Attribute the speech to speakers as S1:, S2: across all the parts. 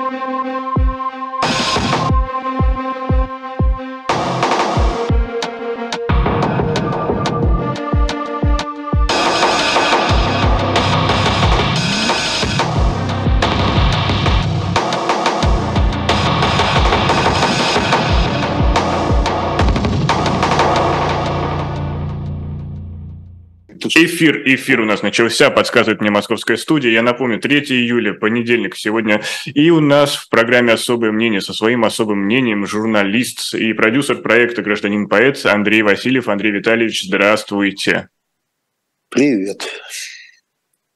S1: Thank you. Эфир, эфир у нас начался, подсказывает мне московская студия. Я напомню, 3 июля, понедельник сегодня. И у нас в программе «Особое мнение» со своим особым мнением журналист и продюсер проекта «Гражданин-поэт» Андрей Васильев. Андрей Витальевич, здравствуйте.
S2: Привет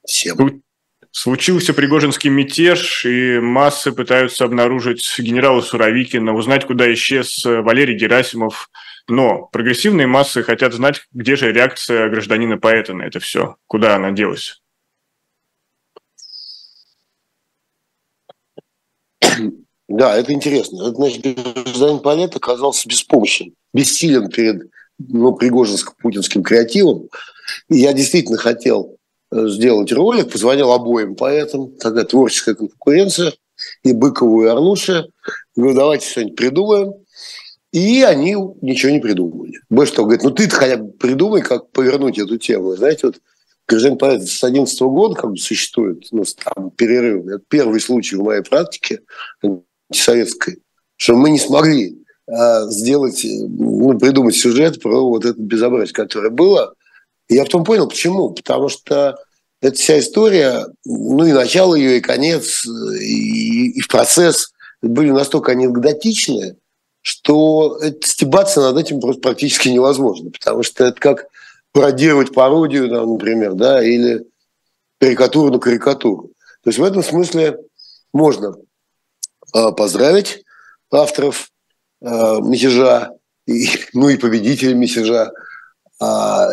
S2: всем.
S1: Случился Пригожинский мятеж, и массы пытаются обнаружить генерала Суровикина, узнать, куда исчез Валерий Герасимов – но прогрессивные массы хотят знать, где же реакция гражданина-поэта на это все, куда она делась.
S2: Да, это интересно. Это, значит, гражданин поэт оказался беспомощен, бессилен перед ну, пригожинско-путинским креативом. И я действительно хотел э, сделать ролик, позвонил обоим поэтам, такая творческая конкуренция, и Быкову, и Арнуше. Говорю, давайте что-нибудь придумаем. И они ничего не придумали. Больше того, говорит, ну ты хотя бы придумай, как повернуть эту тему. Знаете, вот гражданин поэт с 2011 года как бы существует, ну, там перерыв. Это первый случай в моей практике антисоветской, что мы не смогли а, сделать, ну, придумать сюжет про вот это безобразие, которое было. И я потом понял, почему. Потому что эта вся история, ну и начало ее, и конец, и, и процесс были настолько анекдотичные, что стебаться над этим просто практически невозможно, потому что это как пародировать пародию, там, например, да, или карикатуру на карикатуру. То есть в этом смысле можно э, поздравить авторов э, мятежа, и, ну и победителей мятежа, э,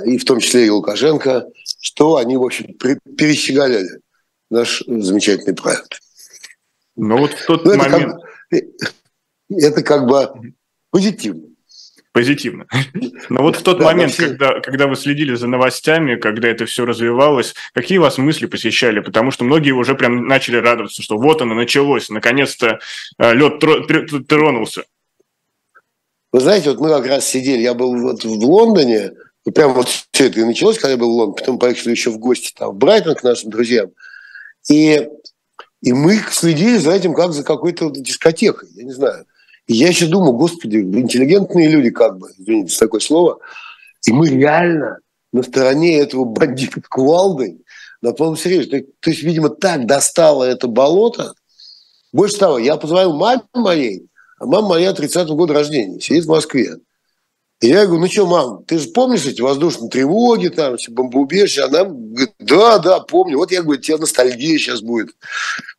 S2: и в том числе и Лукашенко, что они, в общем, перещеголяли наш замечательный проект.
S1: Но вот в тот ну, момент...
S2: Как это как бы позитивно.
S1: Позитивно. Но вот в тот да, момент, все... когда, когда вы следили за новостями, когда это все развивалось, какие вас мысли посещали? Потому что многие уже прям начали радоваться, что вот оно началось, наконец-то э, лед тронулся.
S2: Вы знаете, вот мы как раз сидели, я был вот в Лондоне, и прям вот все это и началось, когда я был в Лондоне, потом поехали еще в гости там, в Брайтон к нашим друзьям. И и мы следили за этим как за какой-то дискотекой, я не знаю. И я еще думаю, господи, интеллигентные люди как бы, извините за такое слово, и мы реально на стороне этого бандита кувалдой на полном серьезе. То, то есть, видимо, так достало это болото. Больше того, я позвонил маме моей, а мама моя 30-го года рождения, сидит в Москве. И я говорю, ну что, мам, ты же помнишь эти воздушные тревоги, там, все бомбоубежища? Она говорит, да, да, помню. Вот я говорю, тебе ностальгия сейчас будет.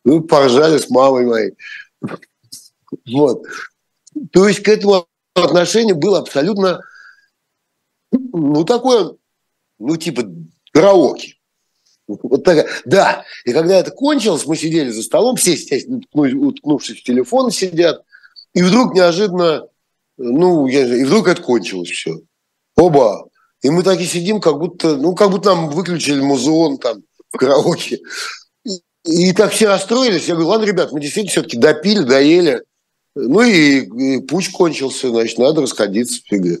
S2: Ну, поржали с мамой моей. Вот. То есть к этому отношению было абсолютно, ну, такое, ну, типа, караоке. Вот так, да. И когда это кончилось, мы сидели за столом, все, уткнувшись в телефон сидят, и вдруг неожиданно ну, я, и вдруг это кончилось все. Оба. И мы так и сидим, как будто, ну, как будто нам выключили музеон там в караоке. И, и так все расстроились. Я говорю, ладно, ребят, мы действительно все-таки допили, доели. Ну и, и путь кончился, значит, надо расходиться. Фига.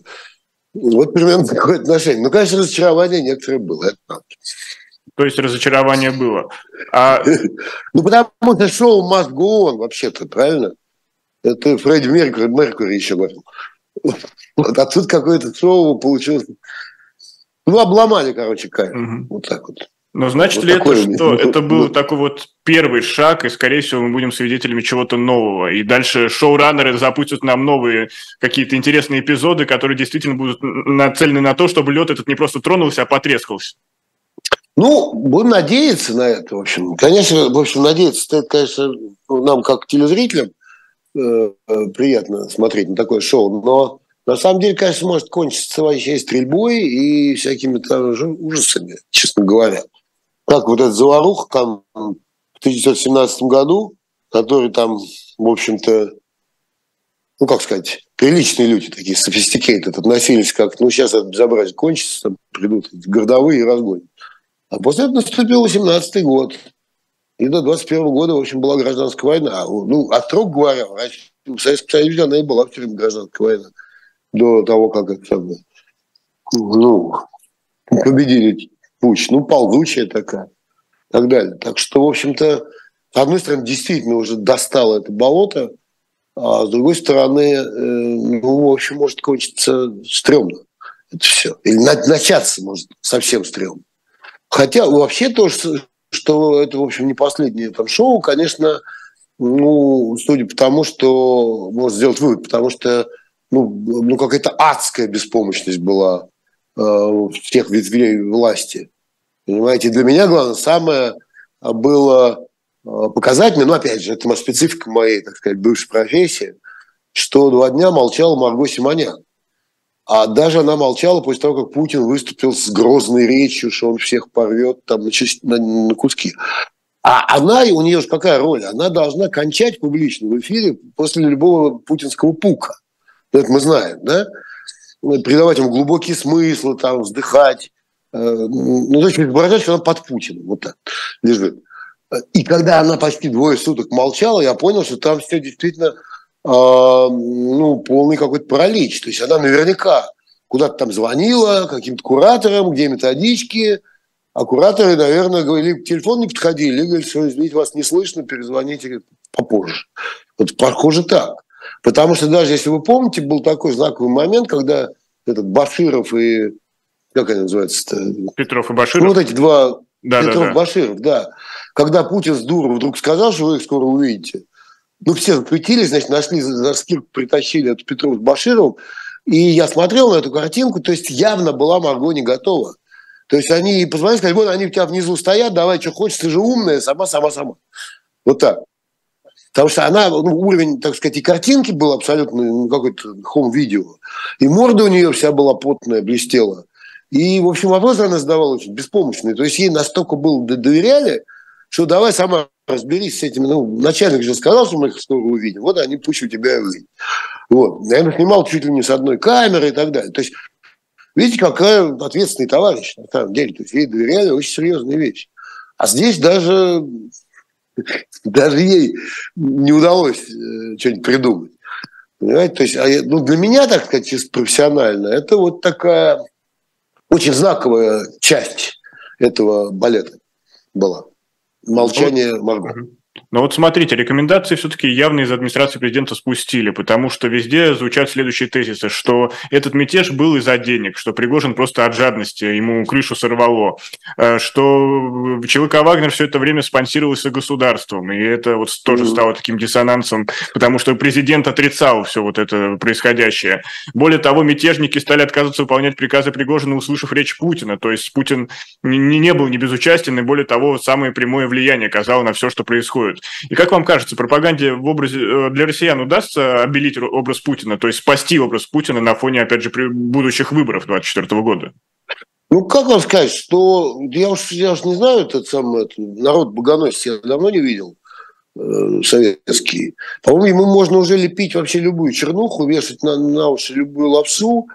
S2: Вот примерно такое отношение. Ну, конечно, разочарование некоторые было, это правда.
S1: То есть разочарование было. А...
S2: Ну, потому что шоу must go on, вообще-то, правильно? Это Фредди Меркьюри, Меркьюри еще говорил. Вот, а тут какое-то шоу получилось. Ну, обломали, короче, кайф. Угу. Вот так вот.
S1: Но значит вот ли это, что это был такой вот первый шаг, и, скорее всего, мы будем свидетелями чего-то нового. И дальше шоураннеры запустят нам новые какие-то интересные эпизоды, которые действительно будут нацелены на то, чтобы лед этот не просто тронулся, а потрескался.
S2: Ну, будем надеяться на это, в общем. Конечно, в общем, надеяться, это, конечно, нам, как телезрителям, Э, приятно смотреть на такое шоу, но на самом деле, конечно, может кончиться вообще стрельбой и всякими там ужасами, честно говоря. Как вот этот заварух там в 1917 году, который там, в общем-то, ну, как сказать, приличные люди такие, sophisticated, относились как, ну, сейчас это безобразие кончится, там придут городовые и разгонят. А после этого наступил 18 год. И до 21 года, в общем, была гражданская война. Ну, а строго говоря, в Советском Союзе она и была все время гражданская война. До того, как это ну, победили Пуч. Ну, ползучая такая. И так далее. Так что, в общем-то, с одной стороны, действительно уже достало это болото, а с другой стороны, э, ну, в общем, может кончиться стрёмно. Это все. Или начаться может совсем стрёмно. Хотя вообще то, что это, в общем, не последнее там шоу, конечно, ну, судя по тому, что можно сделать вывод, потому что ну, ну какая-то адская беспомощность была всех ветвей власти. Понимаете, для меня главное самое было э, показательно, ну, опять же, это специфика моей, так сказать, бывшей профессии, что два дня молчала Марго Симонян. А даже она молчала после того, как Путин выступил с грозной речью, что он всех порвет там на, на, на куски. А она, у нее же какая роль? Она должна кончать публично в эфире после любого путинского пука. Это мы знаем, да? Придавать ему глубокие смыслы, там, вздыхать. Э, ну, то есть изображать, что она под Путиным вот так лежит. И когда она почти двое суток молчала, я понял, что там все действительно а, ну, полный какой-то паралич. То есть она наверняка куда-то там звонила каким-то кураторам, где методички, а кураторы, наверное, говорили, телефон не подходили, говорили, что, извините, вас не слышно, перезвоните попозже. Вот похоже так. Потому что даже, если вы помните, был такой знаковый момент, когда этот Баширов и... Как они называются-то?
S1: Петров и Баширов?
S2: Ну, вот эти два... Да, Петров, да, да. Баширов, да. Когда Путин с дуру вдруг сказал, что вы их скоро увидите, ну, все запретили, значит, нашли, за скидку притащили эту Петров с Башировым, и я смотрел на эту картинку, то есть явно была Марго не готова. То есть они позвонили, сказали, вот они у тебя внизу стоят, давай, что хочешь, ты же умная, сама, сама, сама. Вот так. Потому что она, ну, уровень, так сказать, и картинки был абсолютно ну, какой-то хом-видео. И морда у нее вся была потная, блестела. И, в общем, вопрос она задавала очень беспомощный. То есть ей настолько было доверяли, что давай сама разберись с этими. Ну, начальник же сказал, что мы их скоро увидим. Вот они пусть у тебя и выйдут. Вот. Наверное, снимал чуть ли не с одной камеры и так далее. То есть, видите, какая ответственный товарищ на самом деле. То есть, ей доверяли очень серьезные вещи. А здесь даже, даже ей не удалось э, что-нибудь придумать. Понимаете? То есть, а ну, для меня, так сказать, чисто профессионально, это вот такая очень знаковая часть этого балета была. Молчание Марго.
S1: Но вот смотрите, рекомендации все-таки явно из администрации президента спустили, потому что везде звучат следующие тезисы, что этот мятеж был из-за денег, что Пригожин просто от жадности ему крышу сорвало, э, что ЧВК «Вагнер» все это время спонсировался государством, и это вот тоже стало таким диссонансом, потому что президент отрицал все вот это происходящее. Более того, мятежники стали отказываться выполнять приказы Пригожина, услышав речь Путина, то есть Путин не, не был не безучастен, и более того, самое прямое влияние оказал на все, что происходит. И как вам кажется, пропаганде в образе э, для россиян удастся обелить образ Путина, то есть спасти образ Путина на фоне, опять же, будущих выборов 2024 года?
S2: Ну, как вам сказать, что я уж, я уж не знаю, этот самый этот, народ богоносец я давно не видел э, советский. По-моему, ему можно уже лепить вообще любую чернуху, вешать на, на уши любую лапсу.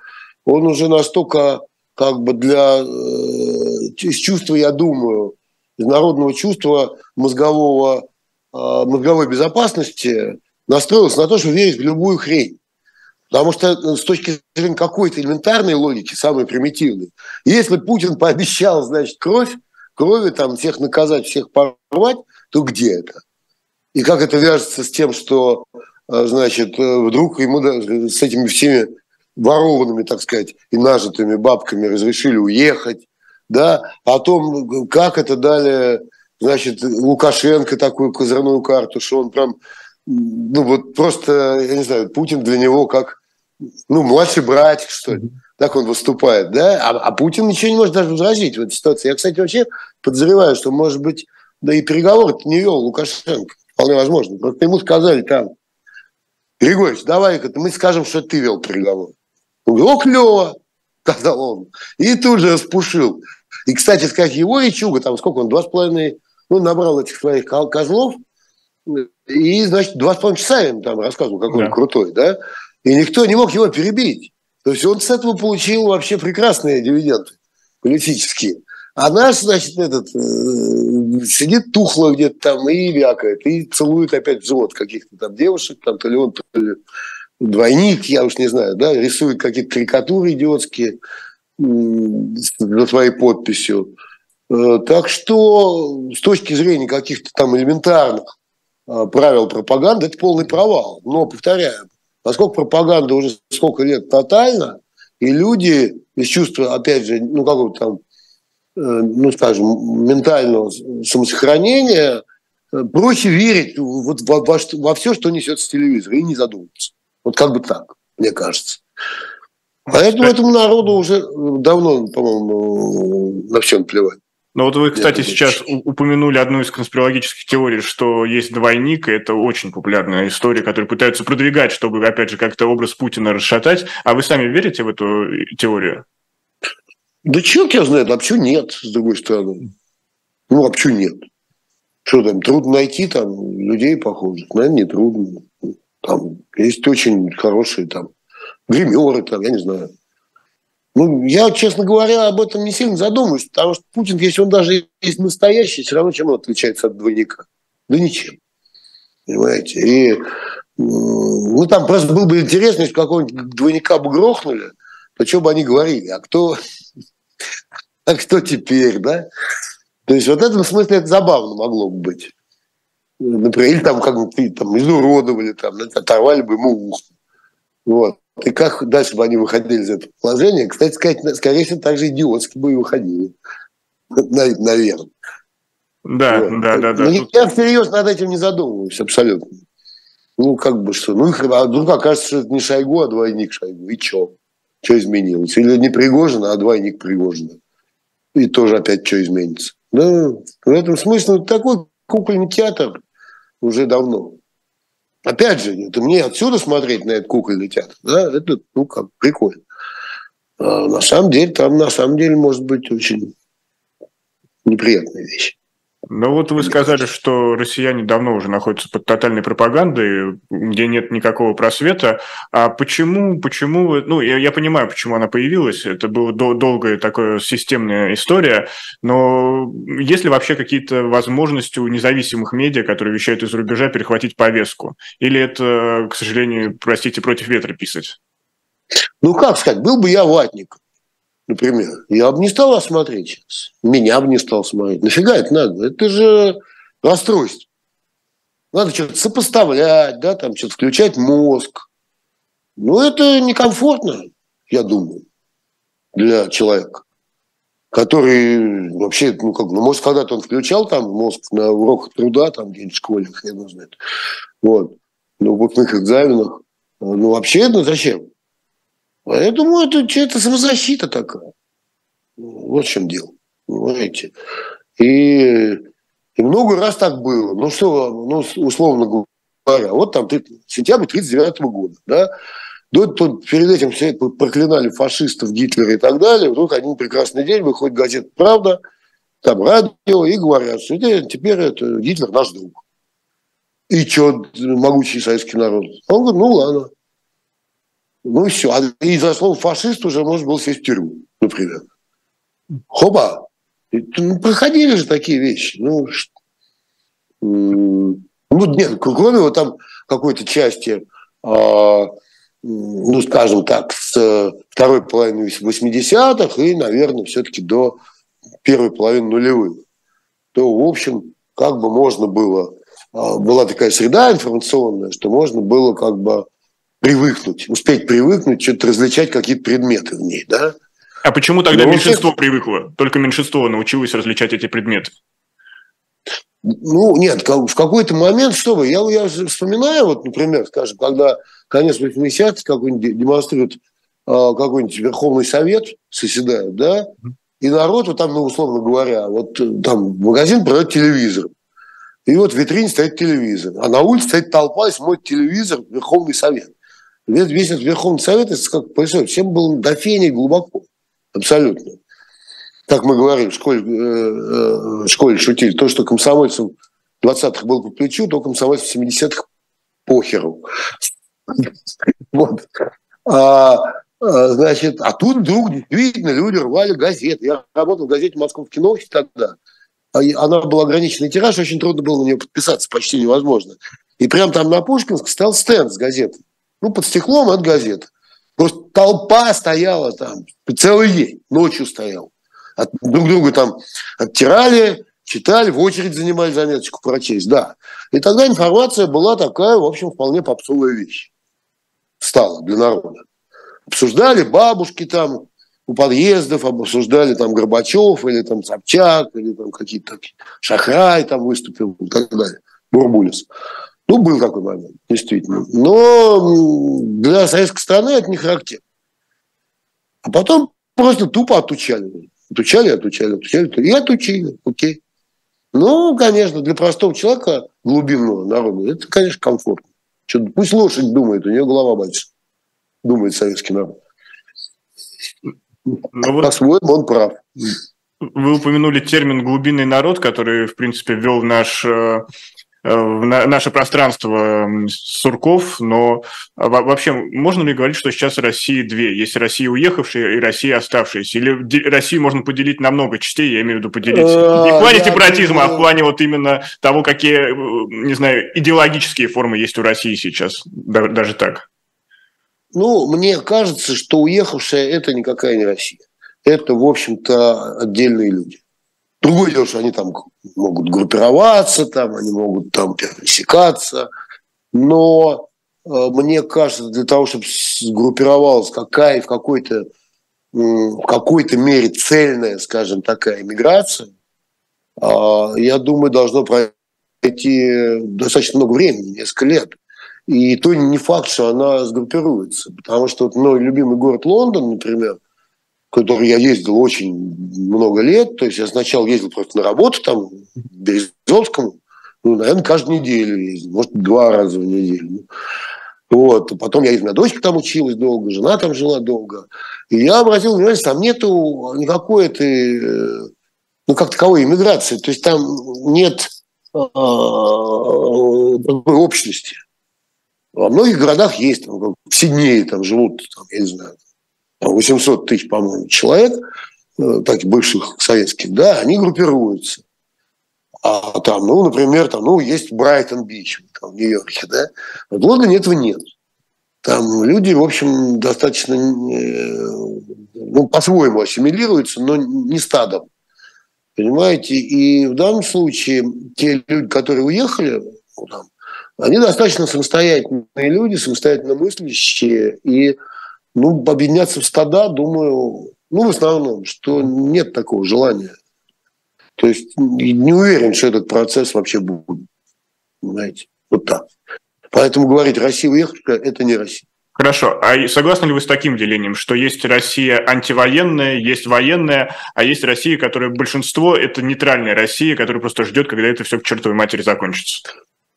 S2: Он уже настолько как бы для э, чувства, я думаю, народного чувства мозгового мозговой безопасности настроился на то, что верить в любую хрень. Потому что э, с точки зрения какой-то элементарной логики, самой примитивной, если Путин пообещал, значит, кровь, крови, там, всех наказать, всех порвать, то где это? И как это вяжется с тем, что, э, значит, вдруг ему с этими всеми ворованными, так сказать, и нажитыми бабками разрешили уехать, да, о том, как это далее значит, Лукашенко такую козырную карту, что он прям, ну вот просто, я не знаю, Путин для него как, ну, младший братик, что ли. Так он выступает, да? А, а Путин ничего не может даже возразить в этой ситуации. Я, кстати, вообще подозреваю, что, может быть, да и переговоры не вел Лукашенко. Вполне возможно. Просто ему сказали там, Григорьевич, давай-ка мы скажем, что ты вел переговоры. Он говорит, о, клево, сказал он. И тут же распушил. И, кстати сказать, его и Чуга, там сколько он, два с половиной ну, набрал этих своих козлов, и, значит, два с половиной часа им там рассказывал, какой да. он крутой, да, и никто не мог его перебить. То есть он с этого получил вообще прекрасные дивиденды политические. А наш, значит, этот, э, сидит тухло где-то там и вякает, и целует опять в живот каких-то там девушек, там то ли он, то ли двойник, я уж не знаю, да, рисует какие-то карикатуры идиотские за своей подписью. Э, так что с точки зрения каких-то там элементарных э, правил пропаганды, это полный провал. Но, повторяю, поскольку пропаганда уже сколько лет тотальна, и люди из чувства, опять же, ну, какого-то там, э, ну, скажем, ментального самосохранения, проще верить вот во, во, во все, что несет с телевизора, и не задумываться. Вот как бы так, мне кажется. Поэтому этому народу уже давно, по-моему, на все плевать.
S1: Но вот вы, кстати, сейчас упомянули одну из конспирологических теорий, что есть двойник, и это очень популярная история, которую пытаются продвигать, чтобы, опять же, как-то образ Путина расшатать. А вы сами верите в эту теорию?
S2: Да черт я знаю, а почему нет, с другой стороны? Ну, а почему нет? Что там, трудно найти там людей похожих? Наверное, не трудно. Там есть очень хорошие там гримеры, там, я не знаю. Ну, я, честно говоря, об этом не сильно задумываюсь, потому что Путин, если он даже есть настоящий, все равно чем он отличается от двойника? Да ничем. Понимаете? И ну, там просто было бы интересно, если какого-нибудь двойника бы грохнули, то что бы они говорили? А кто, а кто теперь, да? То есть вот в этом смысле это забавно могло бы быть. Например, или там как-нибудь там, изуродовали, там, оторвали бы ему ухо. Вот. И как дальше бы они выходили из этого положения? Кстати сказать, скорее всего, так же идиотски бы и выходили. Наверное.
S1: Да, вот. да, да, да.
S2: Но Тут... я всерьез над этим не задумываюсь абсолютно. Ну, как бы что. Ну, а вдруг окажется, что это не Шойгу, а двойник Шойгу. И что? Что изменилось? Или не Пригожина, а двойник Пригожина. И тоже опять что изменится. Ну, в этом смысле ну, такой кукольный театр уже давно. Опять же, это мне отсюда смотреть на этот кукольный театр, да, это, ну, как, прикольно. А на самом деле, там на самом деле может быть очень неприятная вещь.
S1: Ну вот вы сказали, что россияне давно уже находятся под тотальной пропагандой, где нет никакого просвета. А почему, почему, ну я, я понимаю, почему она появилась, это была дол- долгая такая системная история, но есть ли вообще какие-то возможности у независимых медиа, которые вещают из рубежа, перехватить повестку? Или это, к сожалению, простите, против ветра писать?
S2: Ну как сказать, был бы я ватник, например, я бы не стал осмотреть сейчас. Меня бы не стал смотреть. Нафига это надо? Это же расстройство. Надо что-то сопоставлять, да, там что-то включать мозг. Ну, это некомфортно, я думаю, для человека, который вообще, ну, как, ну, может, когда-то он включал там мозг на уроках труда, там где-нибудь в школе, хрен знает. Вот. На выпускных экзаменах. Ну, вообще, ну, зачем? Я думаю, это, это самозащита такая. Вот в чем дело. Понимаете? И, и много раз так было. Ну что, ну, условно говоря, вот там сентябрь 39 года, да, до, то, перед этим все проклинали фашистов, Гитлера и так далее. Вдруг один прекрасный день выходит газета «Правда», там радио, и говорят, что теперь это Гитлер наш друг. И что, могучий советский народ? Он говорит, ну ладно. Ну и все. А и за слово фашист уже можно было сесть в тюрьму, например. Хоба. Ну, проходили же такие вещи. Ну, ну нет, кроме вот там какой-то части, э, ну, скажем так, с второй половины 80-х и, наверное, все-таки до первой половины нулевых, то, в общем, как бы можно было, э, была такая среда информационная, что можно было как бы привыкнуть, успеть привыкнуть, что-то различать какие-то предметы в ней, да?
S1: А почему тогда Но меньшинство всех... привыкло? Только меньшинство научилось различать эти предметы?
S2: Ну, нет, в какой-то момент, что вы, я, я вспоминаю, вот, например, скажем, когда конец 80-х какой-нибудь демонстрирует э, какой-нибудь Верховный Совет, соседают, да, и народ, вот там, ну, условно говоря, вот там магазин продает телевизор, и вот в витрине стоит телевизор, а на улице стоит толпа и смотрит телевизор Верховный Совет. Весь этот Верховный Совет, это как происходит, всем было до фени глубоко. Абсолютно. Как мы говорим, в школе, э, в школе шутили, то, что комсомольцам 20-х был по плечу, то комсомольцам 70-х похеру. Вот. А, а, значит, а тут вдруг действительно люди рвали газеты. Я работал в газете «Московские новости» тогда. а она была ограниченный тираж, очень трудно было на нее подписаться, почти невозможно. И прям там на Пушкинск стоял стенд с газетой. Ну, под стеклом от газеты. Просто толпа стояла там целый день, ночью стоял. От, друг друга там оттирали, читали, в очередь занимали заметочку прочесть, да. И тогда информация была такая, в общем, вполне попсовая вещь. Стала для народа. Обсуждали бабушки там у подъездов, обсуждали там Горбачев или там Собчак, или там какие-то Шахрай там выступил и так далее, Бурбулис. Ну, был такой момент, действительно. Но для советской страны это не характерно. А потом просто тупо отучали. Отучали, отучали, отучали. И отучили, окей. Ну, конечно, для простого человека, глубинного народа, это, конечно, комфортно. Что, пусть лошадь думает, у нее голова большая. Думает советский народ. Ну, вот... По-своему он прав.
S1: Вы упомянули термин «глубинный народ», который, в принципе, ввел наш Э, в наше пространство сурков, но а, вообще можно ли говорить, что сейчас России две? Есть Россия уехавшая и Россия оставшаяся? Или Россию можно поделить на много частей, я имею в виду поделить? Э, не в плане сепаратизма, а в плане вот именно того, какие, э, не знаю, идеологические формы есть у России сейчас, даже так.
S2: Ну, мне кажется, что уехавшая – это никакая не Россия. Это, в общем-то, отдельные люди. Другое дело, что они там могут группироваться, там, они могут там пересекаться, но э, мне кажется, для того, чтобы сгруппировалась какая в какой-то в какой-то мере цельная, скажем, такая миграция, э, я думаю, должно пройти достаточно много времени, несколько лет. И то не факт, что она сгруппируется. Потому что вот мой любимый город Лондон, например, который я ездил очень много лет. То есть я сначала ездил просто на работу там, в Березовском, ну, наверное, каждую неделю ездил, может, два раза в неделю. Вот. Потом я, у меня дочка там училась долго, жена там жила долго. И я обратил внимание, что там нету никакой этой, ну, как таковой иммиграции. То есть там нет э, общности. Во многих городах есть, там, в Сиднее там живут, там, я не знаю, 800 тысяч, по-моему, человек, э, так бывших советских, да, они группируются. А там, ну, например, там, ну, есть Брайтон-Бич в Нью-Йорке, да. В Лондоне этого нет. Там люди, в общем, достаточно, э, ну, по-своему ассимилируются, но не стадом. Понимаете? И в данном случае те люди, которые уехали, ну, там, они достаточно самостоятельные люди, самостоятельно мыслящие, и ну, объединяться в стада, думаю, ну, в основном, что нет такого желания. То есть не уверен, что этот процесс вообще будет. Понимаете? Вот так. Поэтому говорить, Россия уехала, это не Россия.
S1: Хорошо. А согласны ли вы с таким делением, что есть Россия антивоенная, есть военная, а есть Россия, которая большинство – это нейтральная Россия, которая просто ждет, когда это все к чертовой матери закончится?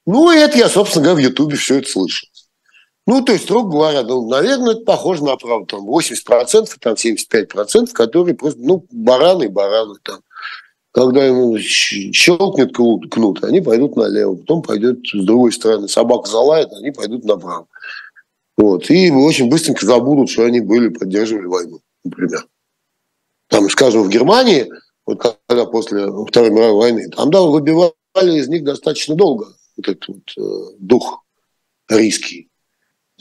S2: Ну, это я, собственно говоря, в Ютубе все это слышу. Ну, то есть, строго говоря, ну, наверное, это похоже на правду. Там 80%, там 75%, которые просто, ну, бараны бараны там. Когда ему щелкнет кнут, они пойдут налево, потом пойдет с другой стороны. Собака залает, они пойдут направо. Вот. И очень быстренько забудут, что они были, поддерживали войну, например. Там, скажем, в Германии, вот когда после Второй мировой войны, там, да, выбивали из них достаточно долго вот этот вот, э, дух рийский.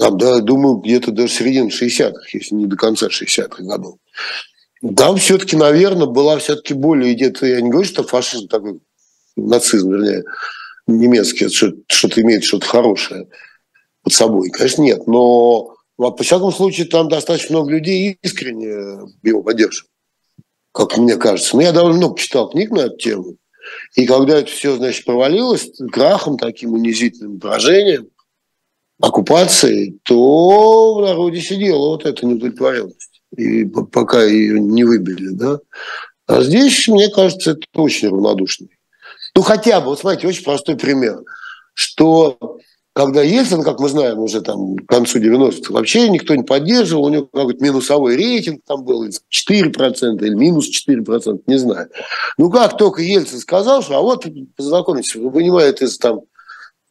S2: Там, да, думаю, где-то даже середины 60-х, если не до конца 60-х годов. Там все-таки, наверное, была все-таки более где-то, я не говорю, что фашизм такой, нацизм, вернее, немецкий, что-то имеет что-то хорошее под собой. Конечно, нет, но во всяком случае там достаточно много людей искренне его поддерживают, как мне кажется. Но я довольно много читал книг на эту тему. И когда это все, значит, провалилось крахом таким унизительным поражением – оккупации, то в народе сидела вот эта неудовлетворенность. И пока ее не выбили, да. А здесь, мне кажется, это очень равнодушный. Ну, хотя бы, вот смотрите, очень простой пример, что когда Ельцин, как мы знаем, уже там к концу 90-х вообще никто не поддерживал, у него какой-то минусовой рейтинг там был, 4% или минус 4%, не знаю. Ну, как только Ельцин сказал, что а вот, познакомьтесь, вы понимаете, из там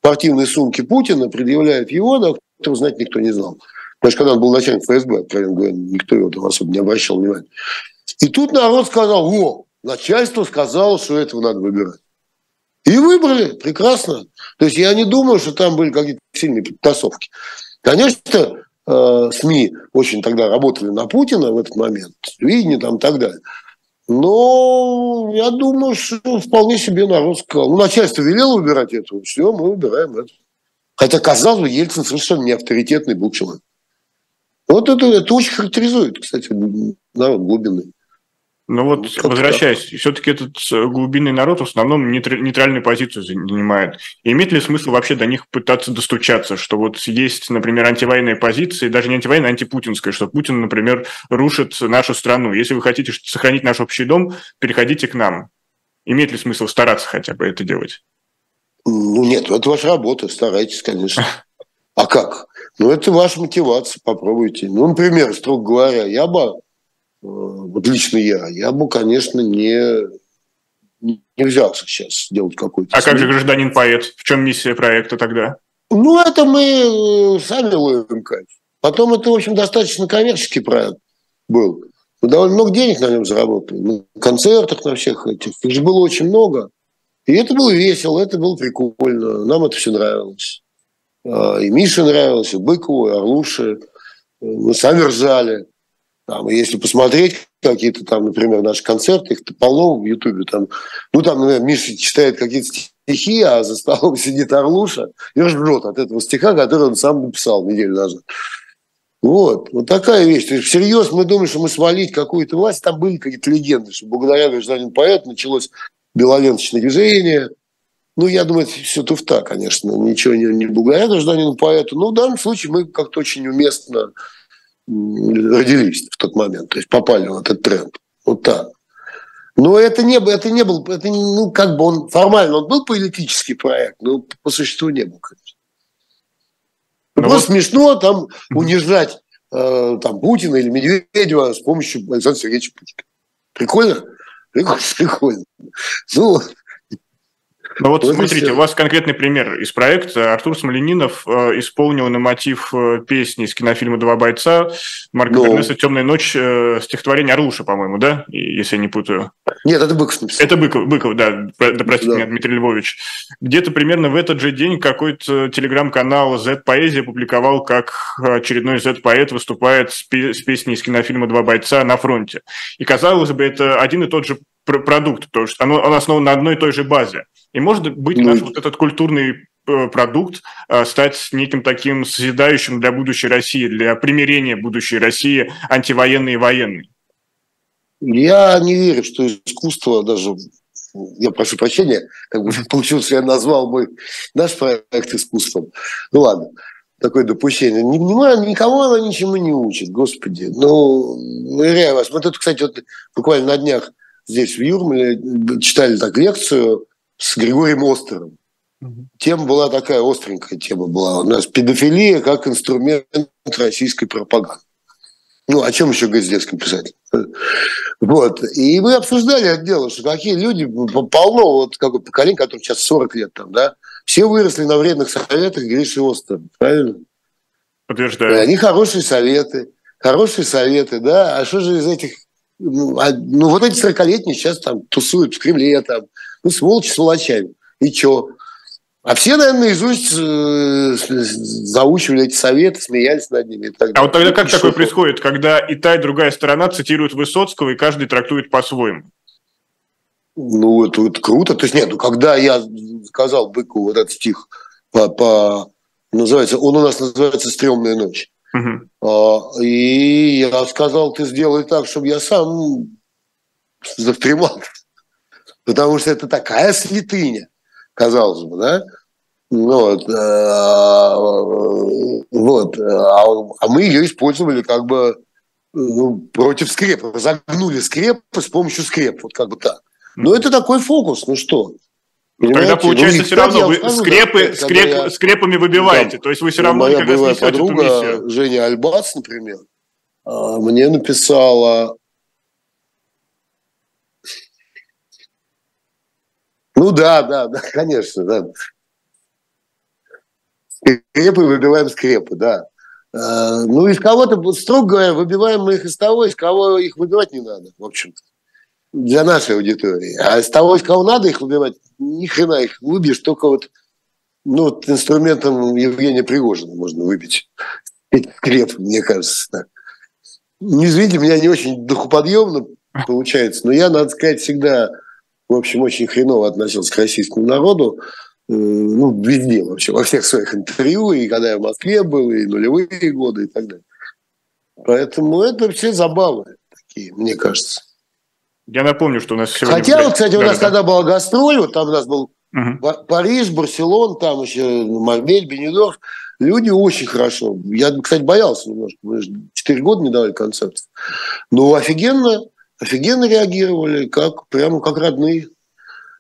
S2: спортивной сумки Путина, предъявляют его, да, этого знать никто не знал. Даже когда он был начальник ФСБ, откровенно говоря, никто его там особо не обращал внимания. И тут народ сказал, о, начальство сказало, что этого надо выбирать. И выбрали, прекрасно. То есть я не думаю, что там были какие-то сильные подтасовки. Конечно, э, СМИ очень тогда работали на Путина в этот момент, видение там и так далее. Но я думаю, что вполне себе народ сказал. Ну, начальство велело выбирать этого, все, мы выбираем это. Хотя, казалось бы, Ельцин совершенно не авторитетный был человек. Вот это, это очень характеризует, кстати, народ глубинный.
S1: Ну вот, ну, возвращаясь, все-таки этот э, глубинный народ в основном нейтральную позицию занимает. И имеет ли смысл вообще до них пытаться достучаться, что вот есть, например, антивоенные позиции, даже не антивоенная, а антипутинская, что Путин, например, рушит нашу страну. Если вы хотите сохранить наш общий дом, переходите к нам. Имеет ли смысл стараться хотя бы это делать?
S2: Ну нет, это ваша работа, старайтесь, конечно. А как? Ну это ваша мотивация, попробуйте. Ну, например, строго говоря, я бы вот лично я, я бы, конечно, не, не взялся сейчас делать какой-то...
S1: А как же гражданин-поэт? В чем миссия проекта тогда?
S2: Ну, это мы э, сами ловим кайф. Потом это, в общем, достаточно коммерческий проект был. Мы довольно много денег на нем заработали. На концертах, на всех этих. Их же было очень много. И это было весело, это было прикольно. Нам это все нравилось. А, и Мише нравилось, и Быкову, и Орлуше. Мы сами ржали. Там, если посмотреть какие-то там, например, наши концерты, их полно в Ютубе. Там, ну, там, например, Миша читает какие-то стихи, а за столом сидит Орлуша и ржет от этого стиха, который он сам написал неделю назад. Вот, вот такая вещь. То есть всерьез мы думаем, что мы свалить какую-то власть. Там были какие-то легенды, что благодаря гражданину поэту началось белоленточное движение. Ну, я думаю, это все туфта, конечно. Ничего не, не благодаря гражданину поэту. Но в данном случае мы как-то очень уместно родились в тот момент, то есть попали в этот тренд. Вот так. Но это не, это не был, это, ну, как бы он формально, он был политический проект, но по существу не был, конечно. Ну, Просто вот... смешно там унижать э, там, Путина или Медведева с помощью Александра Сергеевича Путина. Прикольно? Прикольно. Прикольно. Ну,
S1: ну вот, вот смотрите, у вас конкретный пример из проекта. Артур Смоленинов э, исполнил на мотив э, песни из кинофильма «Два бойца» Марка ну... Бернеса «Темная ночь» э, стихотворение Орлуша, по-моему, да? Если я не путаю.
S2: Нет, это Быков написал.
S1: Это Быков, Быков да, да простите да. меня, Дмитрий Львович. Где-то примерно в этот же день какой-то телеграм-канал Z-поэзия публиковал, как очередной Z-поэт выступает с, с песней из кинофильма «Два бойца» на фронте. И казалось бы, это один и тот же продукт, потому что оно, оно основано на одной и той же базе. И может быть ну, наш вот этот культурный э, продукт э, стать неким таким созидающим для будущей России, для примирения будущей России антивоенной и военной?
S2: Я не верю, что искусство даже я прошу прощения, как бы получилось, что я назвал мой наш проект искусством. Ну ладно, такое допущение. Никому, никого она ничему не учит, господи. Ну, уверяю вас, мы тут, кстати, вот буквально на днях здесь, в Юрмале, читали так лекцию с Григорием Остером. Тема была такая, остренькая тема была. У нас педофилия как инструмент российской пропаганды. Ну, о чем еще говорить детским писателем? Вот. И мы обсуждали это дело, что какие люди, полно, вот какое поколение, которое сейчас 40 лет там, да, все выросли на вредных советах Гриши Остера, правильно?
S1: Подтверждаю. И
S2: они хорошие советы, хорошие советы, да, а что же из этих, ну, а, ну вот эти 40-летние сейчас там тусуют в Кремле, там, ну, сволочь сволочами. И чё? А все, наверное, наизусть э, заучивали эти советы, смеялись над ними. И так
S1: а вот тогда как такое происходит, когда и та, и другая сторона цитируют Высоцкого, и каждый трактует по-своему?
S2: Ну, это, это круто. То есть, нет, ну, когда я сказал Быкову вот этот стих по, по называется, он у нас называется «Стремная ночь». Угу. И я сказал, ты сделай так, чтобы я сам завтремал потому что это такая святыня, казалось бы, да? Вот, э, вот, а, а мы ее использовали как бы ну, против скрепа, загнули скрепы с помощью скреп, вот как бы так. Но это такой фокус, ну что?
S1: Понимаете? Тогда получается ну, все равно вы скажу, скрепы, да, скреп, я... скрепами выбиваете, да, то есть вы все равно
S2: моя никогда не подруга. Женя Альбац, например, а, мне написала Ну да, да, да, конечно, да. Скрепы выбиваем скрепы, да. А, ну, из кого-то, строго говоря, выбиваем мы их из того, из кого их выбивать не надо, в общем-то. для нашей аудитории. А с того, из кого надо их выбивать, ни хрена их выбьешь, только вот, ну, вот инструментом Евгения Пригожина можно выбить. Скреп, мне кажется. Да. Не извините, меня не очень духоподъемно получается, но я, надо сказать, всегда, в общем, очень хреново относился к российскому народу. Э, ну, везде вообще, во всех своих интервью, и когда я в Москве был, и нулевые годы, и так далее. Поэтому это все забавы такие, мне кажется.
S1: Я напомню, что у нас сегодня...
S2: Хотя, вот, кстати, у нас да. когда была гастроль, вот там у нас был угу. Париж, Барселон, там еще Марбель, Бенедорф, люди очень хорошо. Я, кстати, боялся немножко, мы же 4 года не давали концертов. Но офигенно, офигенно реагировали, как, прямо как родные.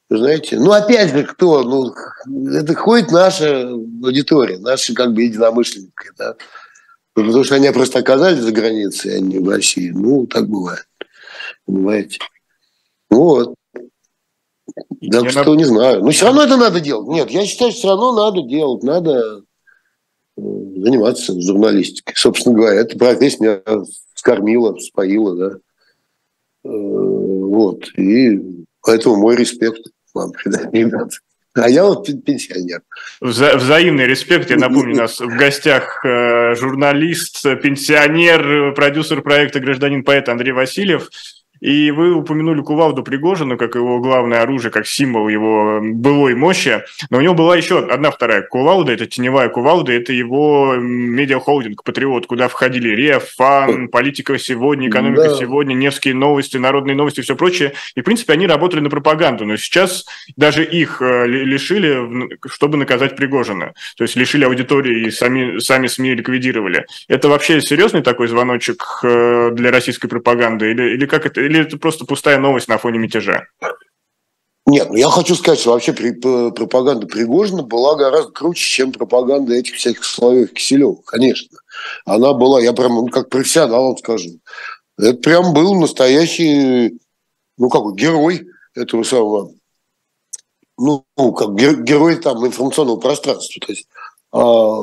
S2: Знаете, ну опять же, кто? Ну, это ходит наша аудитория, наши как бы единомышленники, да. Потому что они просто оказались за границей, а не в России. Ну, так бывает. Понимаете? Вот. Так я что, на... не знаю. Но все равно это надо делать. Нет, я считаю, что все равно надо делать. Надо э, заниматься журналистикой. Собственно говоря, эта профессия меня скормила, споила, да. Э, вот. И поэтому мой респект вам, ребята. А я вот пенсионер.
S1: Вза- взаимный респект. Я напомню, у нас в гостях э, журналист, пенсионер, продюсер проекта «Гражданин поэт» Андрей Васильев. И вы упомянули кувалду Пригожина как его главное оружие, как символ его былой мощи. Но у него была еще одна вторая кувалда, это теневая кувалда, это его медиахолдинг «Патриот», куда входили РЕФ, ФАН, «Политика сегодня», «Экономика да. сегодня», «Невские новости», «Народные новости» и все прочее. И, в принципе, они работали на пропаганду, но сейчас даже их э, лишили, чтобы наказать Пригожина. То есть лишили аудитории и сами, сами СМИ ликвидировали. Это вообще серьезный такой звоночек э, для российской пропаганды? Или, или как это или это просто пустая новость на фоне мятежа?
S2: Нет, ну я хочу сказать, что вообще пропаганда Пригожина была гораздо круче, чем пропаганда этих всяких Соловьев Киселев, конечно. Она была, я прям, ну, как профессионал вам скажу, это прям был настоящий, ну, как герой этого самого, ну, как герой там информационного пространства. То есть а,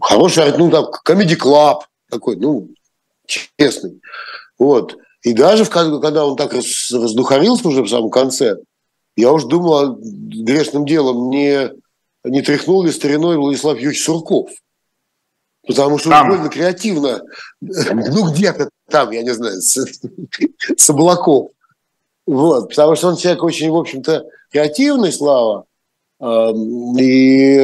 S2: хороший, ну, там, комедий-клаб такой, ну, честный. Вот. И даже когда он так раздухарился уже в самом конце, я уж думал, грешным делом не, не тряхнул ли стариной Владислав Юрьевич Сурков. Потому что там. довольно креативно, ну где-то там, я не знаю, с, с облаков. Вот, потому что он человек очень, в общем-то, креативный, Слава. И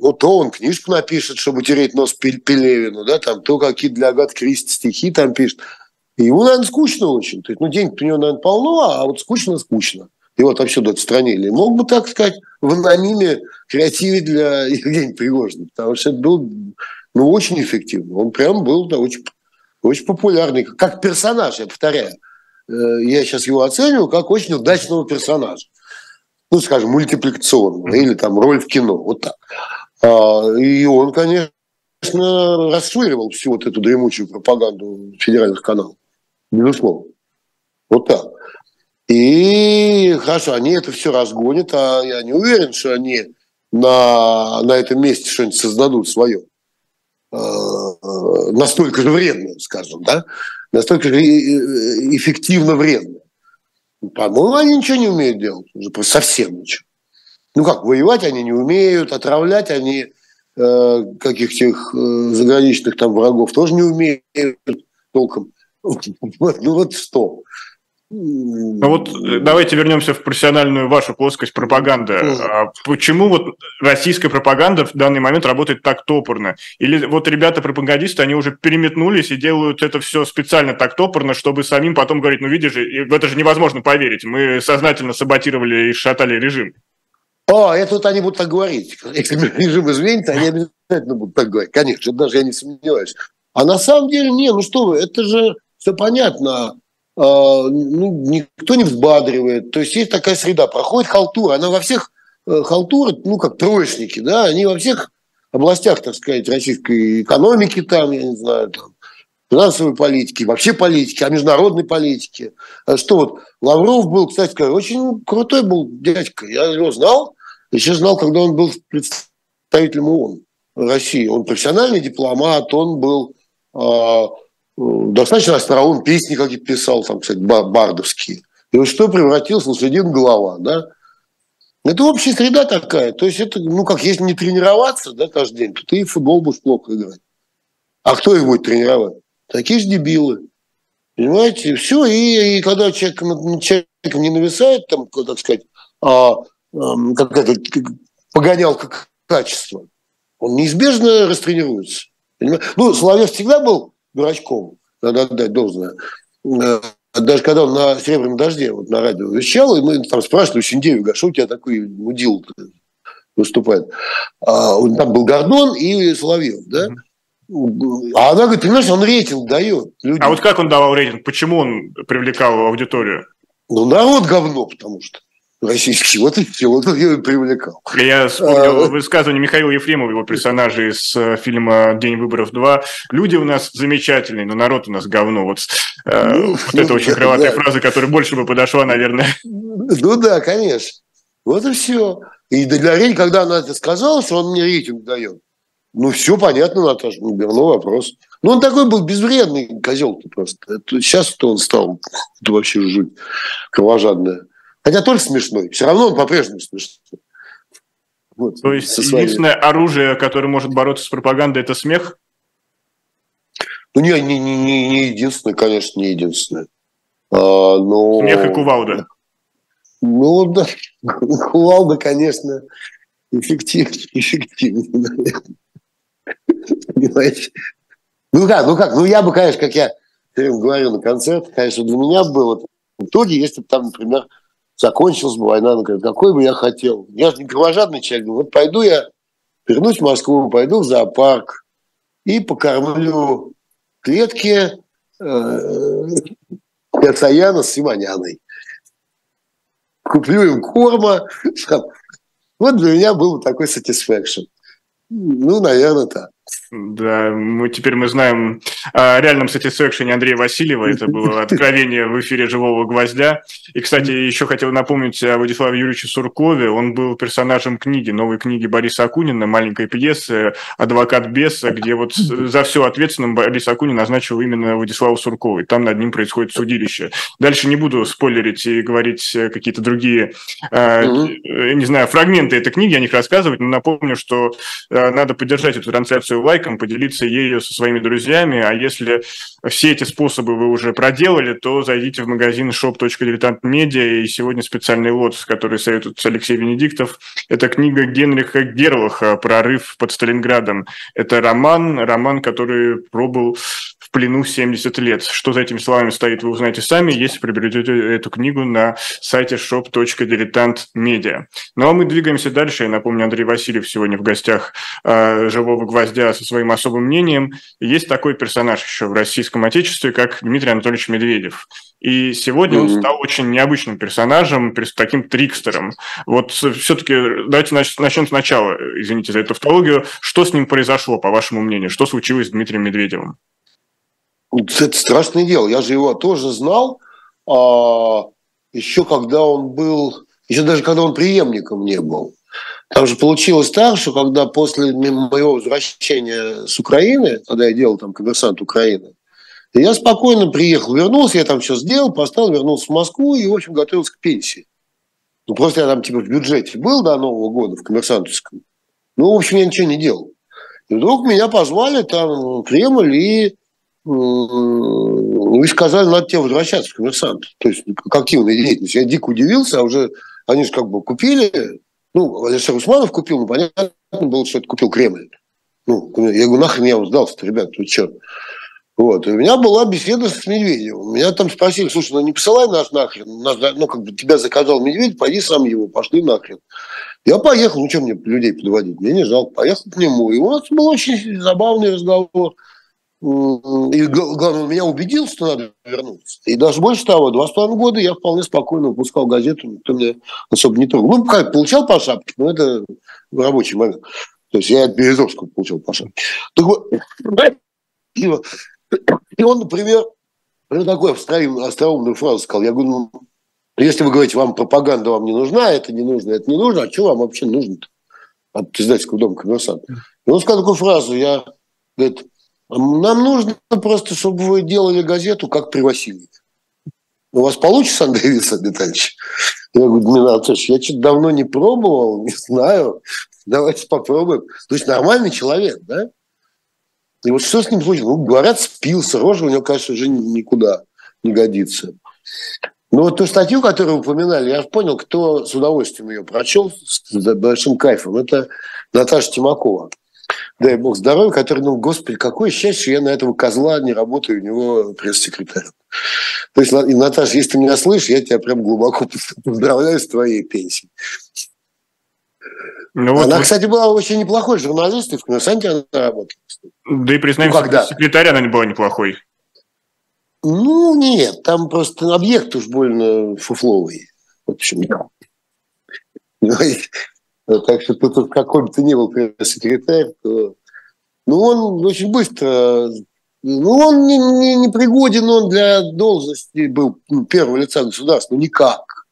S2: вот то он книжку напишет, чтобы утереть нос Пелевину, да, там, то какие для Агат Кристи стихи там пишет. И ему, наверное, скучно очень. То есть, ну, денег у него, наверное, полно, а вот скучно-скучно. Его отовсюду отстранили. Мог бы, так сказать, в анониме креативить для Евгения Пригожина, потому что это был ну, очень эффективно. Он прям был да, очень, очень популярный, как персонаж, я повторяю. Э, я сейчас его оцениваю как очень удачного персонажа. Ну, скажем, мультипликационного, или там роль в кино, вот так. А, и он, конечно, расшвыривал всю вот эту дремучую пропаганду федеральных каналов безусловно. Вот так. И хорошо, они это все разгонят, а я не уверен, что они на, на этом месте что-нибудь создадут свое. Э, настолько же вредное, скажем, да? Настолько же эффективно вредное. По-моему, они ничего не умеют делать, уже совсем ничего. Ну как, воевать они не умеют, отравлять они э, каких-то э, заграничных там врагов тоже не умеют толком. Ну вот что.
S1: Ну вот э, давайте вернемся в профессиональную вашу плоскость пропаганды. А почему вот российская пропаганда в данный момент работает так топорно? Или вот ребята-пропагандисты, они уже переметнулись и делают это все специально так топорно, чтобы самим потом говорить, ну видишь в это же невозможно поверить, мы сознательно саботировали и шатали режим.
S2: О, это вот они будут так говорить. Если режим изменится, они обязательно будут так говорить. Конечно, даже я не сомневаюсь. А на самом деле, не, ну что вы, это же все понятно. А, ну, никто не взбадривает. То есть есть такая среда. Проходит халтура. Она во всех э, халтуры, ну, как троечники, да, они во всех областях, так сказать, российской экономики там, я не знаю, там, финансовой политики, вообще политики, а международной политики. Что вот, Лавров был, кстати сказать, очень крутой был дядька. Я его знал, еще знал, когда он был представителем ООН России. Он профессиональный дипломат, он был а, достаточно остроум, песни какие-то писал, там, кстати, бардовские. И вот что превратился в лошадин голова, да? Это общая среда такая. То есть это, ну как, если не тренироваться, да, каждый день, то ты в футбол будешь плохо играть. А кто их будет тренировать? Такие же дебилы. Понимаете? Все. И, и когда человек, человек не нависает, там, так сказать, а, а, как это, погонял как качество, он неизбежно растренируется. Понимаете? Ну, Соловьев всегда был дурачком, надо отдать должное. Даже когда он на «Серебряном дожде» вот на радио вещал, и мы там спрашивали у Синдеева, что у тебя такой мудил выступает. А, там был Гордон и Соловьев, да? А она говорит, понимаешь, он рейтинг дает.
S1: Людям. А вот как он давал рейтинг? Почему он привлекал аудиторию?
S2: Ну, народ говно, потому что российский. Вот и все, вот я и привлекал.
S1: Я вспомнил а, высказывание Михаила Ефремова, его персонажа из э, фильма «День выборов 2». Люди у нас замечательные, но народ у нас говно. Вот, э, ну, вот ну, это очень крылатая да. фраза, которая больше бы подошла, наверное.
S2: Ну да, конечно. Вот и все. И для Рень, когда она это сказала, что он мне рейтинг дает, ну, все понятно, Наташа, ну, верно вопрос. Ну, он такой был безвредный козел-то просто. Сейчас-то он стал это вообще жуть кровожадная. Хотя тоже смешной. Все равно он по-прежнему смешной.
S1: Вот, То есть своими... единственное оружие, которое может бороться с пропагандой, это смех?
S2: Ну, не, не, не, не единственное, конечно, не единственное.
S1: А, но... Смех и кувалда.
S2: Ну, да, кувалда, конечно, эффективнее, эффективнее, Понимаете? Ну как, ну как, ну я бы, конечно, как я говорю на концерте, конечно, для меня было в итоге, если бы там, например, закончилась бы война, ну, какой бы я хотел. Я же не кровожадный человек, вот пойду я, вернусь в Москву, пойду в зоопарк и покормлю клетки э, Яцаяна с Симоняной. Куплю им корма. Вот для меня был такой satisfaction. Ну, наверное, так.
S1: Да, мы теперь мы знаем о реальном satisfaction Андрея Васильева. Это было откровение в эфире «Живого гвоздя». И, кстати, еще хотел напомнить о Владиславе Юрьевиче Суркове. Он был персонажем книги, новой книги Бориса Акунина, маленькой пьесы «Адвокат беса», где вот за все ответственным Борис Акунин назначил именно Владиславу Суркову. И там над ним происходит судилище. Дальше не буду спойлерить и говорить какие-то другие, э, не знаю, фрагменты этой книги, о них рассказывать, но напомню, что э, надо поддержать эту трансляцию лайк лайком, поделиться ею со своими друзьями. А если все эти способы вы уже проделали, то зайдите в магазин shop.diletant.media. И сегодня специальный лот, который советует Алексей Венедиктов. Это книга Генриха Герлаха «Прорыв под Сталинградом». Это роман, роман, который пробовал в плену 70 лет. Что за этими словами стоит, вы узнаете сами, если приобретете эту книгу на сайте shop.diletant.media. Ну а мы двигаемся дальше. Я напомню, Андрей Васильев сегодня в гостях э, «Живого гвоздя» со своим особым мнением. Есть такой персонаж еще в российском отечестве, как Дмитрий Анатольевич Медведев. И сегодня mm-hmm. он стал очень необычным персонажем, таким трикстером. Вот все-таки давайте начнем сначала, извините за эту тавтологию. Что с ним произошло, по вашему мнению? Что случилось с Дмитрием Медведевым?
S2: Это страшное дело. Я же его тоже знал, а, еще когда он был, еще даже когда он преемником не был. Там же получилось так, что когда после моего возвращения с Украины, когда я делал там коммерсант Украины, я спокойно приехал, вернулся, я там все сделал, поставил, вернулся в Москву и, в общем, готовился к пенсии. Ну, просто я там типа в бюджете был до Нового года в коммерсантовском. Ну, в общем, я ничего не делал. И вдруг меня позвали там в Кремль и вы сказали, надо тебе возвращаться в коммерсант. То есть к активной деятельности. Я дико удивился, а уже они же как бы купили, ну, Алексей Усманов купил, ну, понятно было, что это купил Кремль. Ну, я говорю, нахрен я сдался ребят, вы что? Вот. И у меня была беседа с Медведевым. Меня там спросили, слушай, ну не посылай нас нахрен. Нас, ну, как бы тебя заказал Медведев, пойди сам его, пошли нахрен. Я поехал, ну что мне людей подводить? Мне не жалко. Поехал к нему. И вот был очень забавный разговор. И главное, он меня убедил, что надо вернуться. И даже больше того, два с половиной года я вполне спокойно выпускал газету, никто меня особо не трогал. Ну, как, получал по шапке, но это рабочий момент. То есть я от Березовского получал по шапке. Так вот, и он, например, ну, такую остроумную фразу сказал. Я говорю, ну, если вы говорите, вам пропаганда вам не нужна, это не нужно, это не нужно, а что вам вообще нужно-то от издательского дома коммерсант? И он сказал такую фразу, я, говорит, нам нужно просто, чтобы вы делали газету, как при Васильеве. У вас получится, Андрей Виссарионович? Я говорю, Дмитрий Анатольевич, я что-то давно не пробовал, не знаю. Давайте попробуем. То есть нормальный человек, да? И вот что с ним случилось? Ну, говорят, спился, рожа у него, конечно, уже никуда не годится. Ну, вот ту статью, которую упоминали, я понял, кто с удовольствием ее прочел, с большим кайфом. Это Наташа Тимакова. Дай бог здоровья, который, ну, господи, какое счастье, я на этого козла не работаю, у него пресс-секретарем. То есть, и, Наташа, если ты меня слышишь, я тебя прям глубоко поздравляю с твоей пенсией. Ну, вот, она, вот... кстати, была очень неплохой журналисткой, в «Коммерсанте» она работала.
S1: Да и, признаемся, ну, когда? секретарь она не была неплохой.
S2: Ну, нет, там просто объект уж больно фуфловый. В общем, так что тут в каком бы то ни был пресс-секретарь, то... Ну, он очень быстро... Ну, он не, не, не пригоден он для должности был ну, первого лица государства, ну, никак.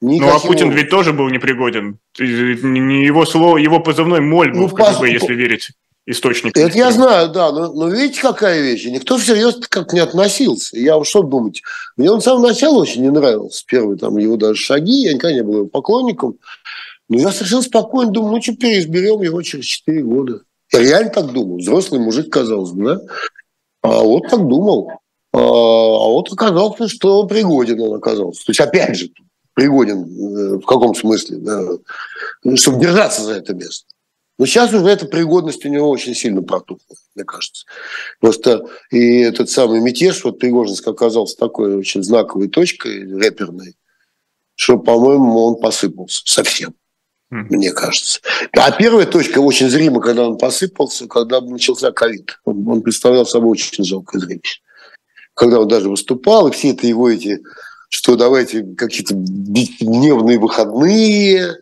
S1: Никаким... Ну, а Путин ведь тоже был непригоден. Не его слово, его позывной моль был ну, КГБ, по... если верить источник.
S2: Это я знаю, да, но, но видите, какая вещь? Никто всерьез как не относился. Я уж что думать? Мне он с самого начала очень не нравился. Первые там его даже шаги, я никогда не был его поклонником. Но я совершенно спокойно думаю, ну что, переизберем его через 4 года. Я реально так думал. Взрослый мужик, казалось бы, да? А вот так думал. А, а вот оказалось, что пригоден он оказался. То есть, опять же, пригоден э, в каком смысле, да, чтобы держаться за это место. Но сейчас уже эта пригодность у него очень сильно протухла, мне кажется. Просто и этот самый мятеж, вот Пригожинск оказался такой очень знаковой точкой рэперной, что, по-моему, он посыпался совсем мне кажется. А первая точка очень зрима, когда он посыпался, когда начался ковид. Он, он представлял собой очень жалкое зрелище. Когда он даже выступал, и все это его эти, что давайте какие-то дневные выходные,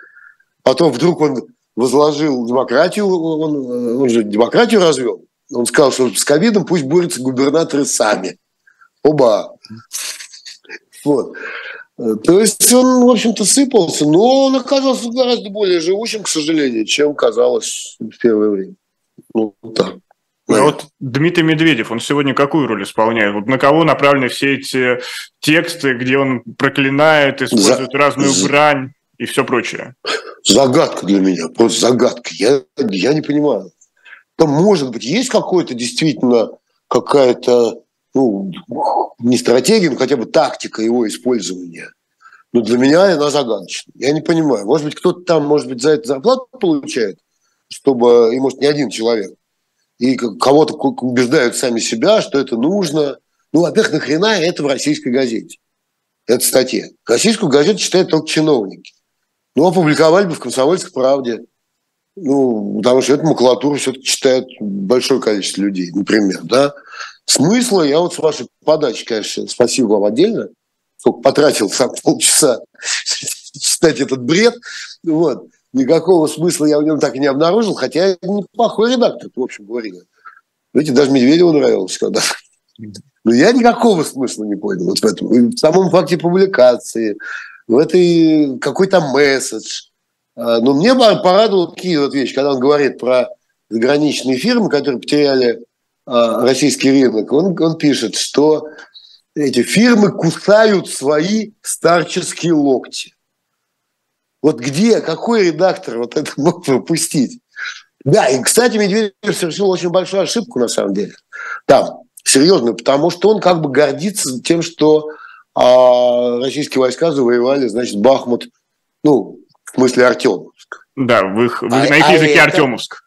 S2: потом вдруг он возложил демократию, он, он же демократию развел. Он сказал, что с ковидом пусть борются губернаторы сами. Оба. Вот. То есть он, в общем-то, сыпался, но он оказался гораздо более живущим, к сожалению, чем казалось в первое время. Ну, так.
S1: А вот Дмитрий Медведев, он сегодня какую роль исполняет? Вот на кого направлены все эти тексты, где он проклинает, использует За... разную брань и все прочее?
S2: Загадка для меня, просто загадка. Я, я не понимаю. Там, может быть, есть какой-то действительно какая-то, ну, не стратегия, но хотя бы тактика его использования. Но для меня она загадочна. Я не понимаю. Может быть, кто-то там, может быть, за это зарплату получает, чтобы, и может, не один человек. И кого-то убеждают сами себя, что это нужно. Ну, во-первых, нахрена это в российской газете? Это статья. Российскую газету читают только чиновники. Ну, опубликовали бы в «Комсомольской правде». Ну, потому что эту макулатуру все-таки читает большое количество людей, например, да. Смысла я вот с вашей подачи, конечно, спасибо вам отдельно, сколько потратил сам полчаса читать этот бред, вот. Никакого смысла я в нем так и не обнаружил, хотя неплохой редактор, в общем говоря. Видите, даже Медведеву нравилось когда но я никакого смысла не понял вот в этом. В самом факте публикации, в этой какой-то месседж. А, но мне порадовал такие вот вещи, когда он говорит про заграничные фирмы, которые потеряли российский рынок. Он, он пишет, что эти фирмы кусают свои старческие локти. Вот где, какой редактор вот это мог пропустить? Да, и, кстати, Медведев совершил очень большую ошибку, на самом деле. Там, серьезную, потому что он как бы гордится тем, что а российские войска завоевали, значит, Бахмут, ну, в смысле Артемовск.
S1: Да, в их, в, а, на их а языке это, Артемовск.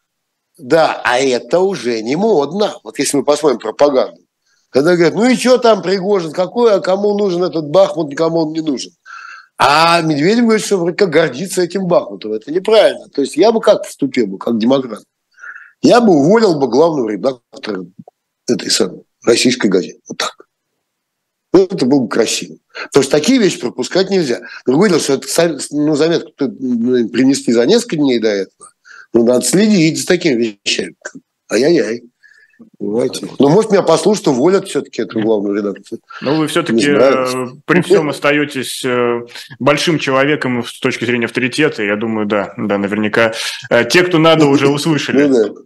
S2: Да, а это уже не модно. Вот если мы посмотрим пропаганду. Когда говорят, ну и что там Пригожин, какой, а кому нужен этот Бахмут, никому он не нужен. А Медведев говорит, что вроде как гордится этим Бахмутом. Это неправильно. То есть я бы как поступил бы, как демократ? Я бы уволил бы главного редактора этой самой российской газеты. Вот так. Это было бы красиво. Потому что такие вещи пропускать нельзя. Другое дело, что это, ну, заметку ну, принесли за несколько дней до этого. Ну, надо следить за такими вещами. Ай-яй-яй. Понимаете? Ну, может, меня послушают, уволят все-таки эту главную редакцию.
S1: Ну, вы все-таки э, при всем остаетесь э, большим человеком с точки зрения авторитета. Я думаю, да, да, наверняка. Э, те, кто надо, уже услышали. Ну, да.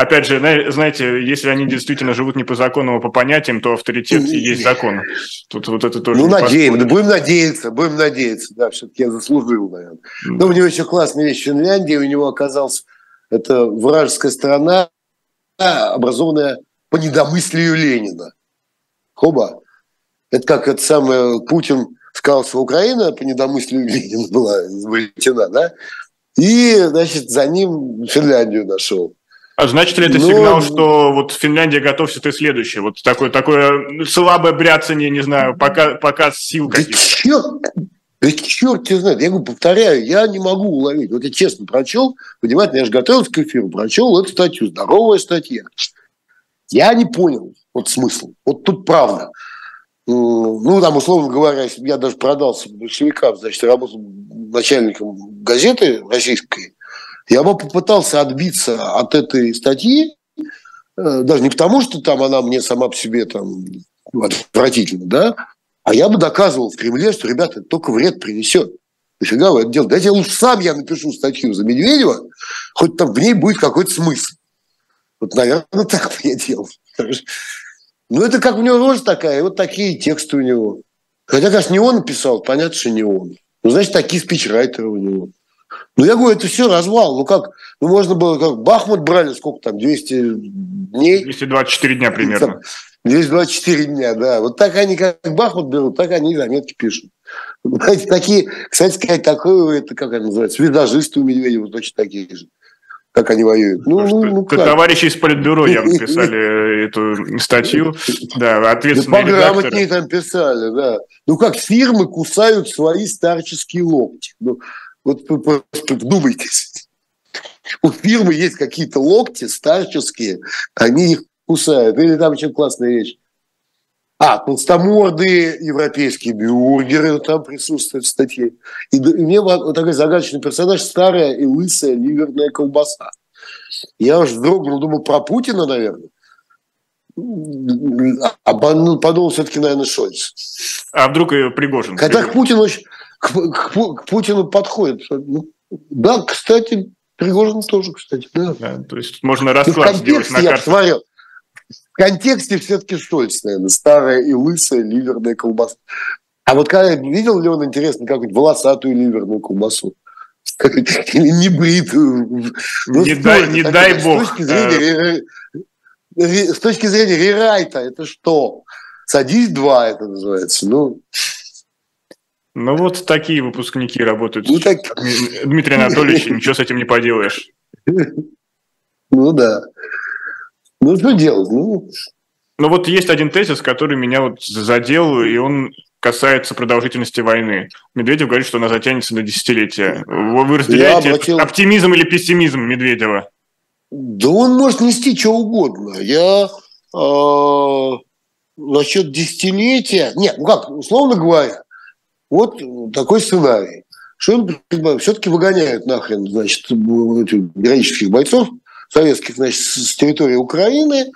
S1: Опять же, знаете, если они действительно живут не по закону, а по понятиям, то авторитет и есть закон.
S2: Тут вот это тоже. Ну, надеемся, будем надеяться, будем надеяться, да, все-таки я заслужил, наверное. Но у него еще классная вещь в Финляндии, у него оказался это вражеская страна, образованная по недомыслию Ленина. Хоба. Это как это самое Путин сказал, что Украина по недомыслию Ленина была изобретена, да? И, значит, за ним Финляндию нашел.
S1: А значит ли это Но... Ну, сигнал, что вот Финляндия готовится ты следующее? Вот такое, такое слабое бряцание, не знаю, пока, показ сил каких-то.
S2: Да черт тебя знает, я говорю, повторяю, я не могу уловить. Вот я честно прочел, понимаете, я же готовился к эфиру, прочел эту статью, здоровая статья. Я не понял вот смысл. Вот тут правда. Ну, там, условно говоря, я даже продался большевикам, значит, работал начальником газеты российской, я бы попытался отбиться от этой статьи, э, даже не потому, что там она мне сама по себе там отвратительна, да, а я бы доказывал в Кремле, что, ребята, это только вред принесет. Нафига вы это делаете? Дайте лучше сам я напишу статью за Медведева, хоть там в ней будет какой-то смысл. Вот, наверное, так бы я делал. Ну, это как у него рожа такая, и вот такие тексты у него. Хотя, конечно, не он написал, понятно, что не он. Ну, значит, такие спичрайтеры у него. Ну, я говорю, это все развал. Ну, как? Ну, можно было, как Бахмут брали, сколько там, 200 дней?
S1: 224 дня примерно.
S2: 224 дня, да. Вот так они, как Бахмут берут, так они заметки пишут. Знаете, такие, кстати сказать, такое, это как это называется, визажисты у Медведева точно такие же как они воюют.
S1: Ну, ну, ну как? Товарищи из Политбюро явно писали эту статью. Да, ответственные
S2: да, Пограмотнее там писали, да. Ну, как фирмы кусают свои старческие локти. Ну, вот просто вдумайтесь. У фирмы есть какие-то локти старческие, они их кусают. Или там очень классная вещь. А, толстомордые европейские бюргеры там присутствуют в статье. И, и мне вот такой загадочный персонаж, старая и лысая ливерная колбаса. Я уж вздрогнул, думал, про Путина, наверное. А подумал все-таки, наверное, Шольц.
S1: А вдруг и Пригожин?
S2: Хотя к Путину, очень, к, к, к Путину подходит. Ну, да, кстати, Пригожин тоже, кстати, да. да
S1: то есть можно расклад сделать на карте. Я посмотрел
S2: в контексте все-таки Шольц, наверное, старая и лысая ливерная колбаса. А вот когда видел ли он, интересно, какую-нибудь волосатую ливерную колбасу? Или небритую?
S1: Ну, не дай, не дай бог.
S2: С точки, зрения, с точки зрения рерайта, это что? Садись два, это называется. Ну,
S1: ну вот такие выпускники работают. Ну, так... Дмитрий Анатольевич, ничего с этим не поделаешь.
S2: Ну да. Ну, что делать? Ну,
S1: ну вот есть один тезис, который меня вот задел, и он касается продолжительности войны. Медведев говорит, что она затянется на десятилетия. Вы разделяете обратил... оптимизм или пессимизм Медведева?
S2: Да он может нести что угодно. Я э, насчет десятилетия... Нет, ну как, условно говоря, вот такой сценарий. Что он все-таки выгоняют нахрен, значит, героических бойцов советских, значит, с территории Украины,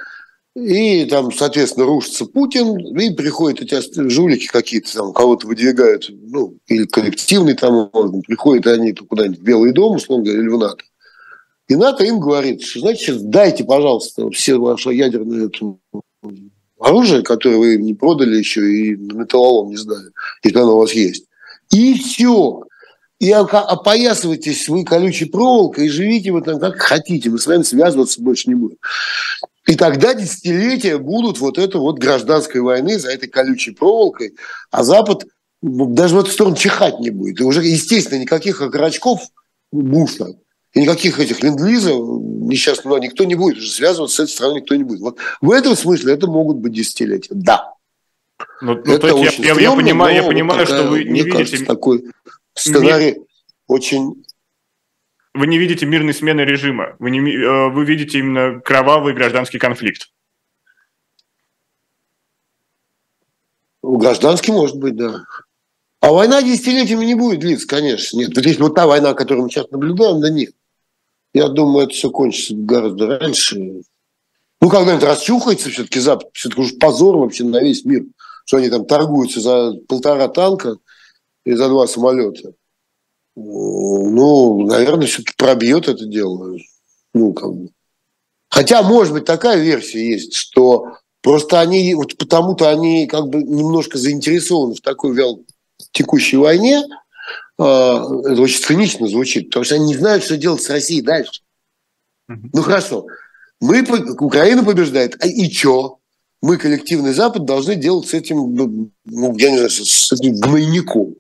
S2: и там, соответственно, рушится Путин, и приходят эти жулики какие-то, там, кого-то выдвигают, ну, или коллективный там орган, приходят они куда-нибудь в Белый дом, условно говоря, или в НАТО. И НАТО им говорит, значит, дайте, пожалуйста, все ваше ядерное оружие, которое вы не продали еще и на металлолом не сдали, если оно у вас есть. И все и опоясывайтесь вы колючей проволокой и живите вы там как хотите, мы с вами связываться больше не будем. И тогда десятилетия будут вот это вот гражданской войны за этой колючей проволокой, а Запад даже в эту сторону чихать не будет. И уже, естественно, никаких окорочков Буша и никаких этих ленд-лизов несчастного никто не будет уже связываться с этой страной, никто не будет. Вот в этом смысле это могут быть десятилетия. Да.
S1: Ну, ну, это то есть я, я, я понимаю, я понимаю, что вы не видите... Кажется,
S2: такой сценарий Ми... очень...
S1: Вы не видите мирной смены режима, вы, не, э, вы видите именно кровавый гражданский конфликт.
S2: Гражданский может быть, да. А война десятилетиями не будет длиться, конечно, нет. Вот если вот та война, которую мы сейчас наблюдаем, да нет. Я думаю, это все кончится гораздо раньше. Ну, когда-нибудь расчухается все-таки Запад, все-таки уж позор вообще на весь мир, что они там торгуются за полтора танка, и за два самолета. Ну, наверное, все-таки пробьет это дело. Ну, как бы. Хотя, может быть, такая версия есть, что просто они, вот потому-то они как бы немножко заинтересованы в такой вял текущей войне, это очень цинично звучит, потому что они не знают, что делать с Россией дальше. Ну хорошо, мы, Украина побеждает, а и что? Мы, коллективный Запад, должны делать с этим, ну, я не знаю, с этим гнойником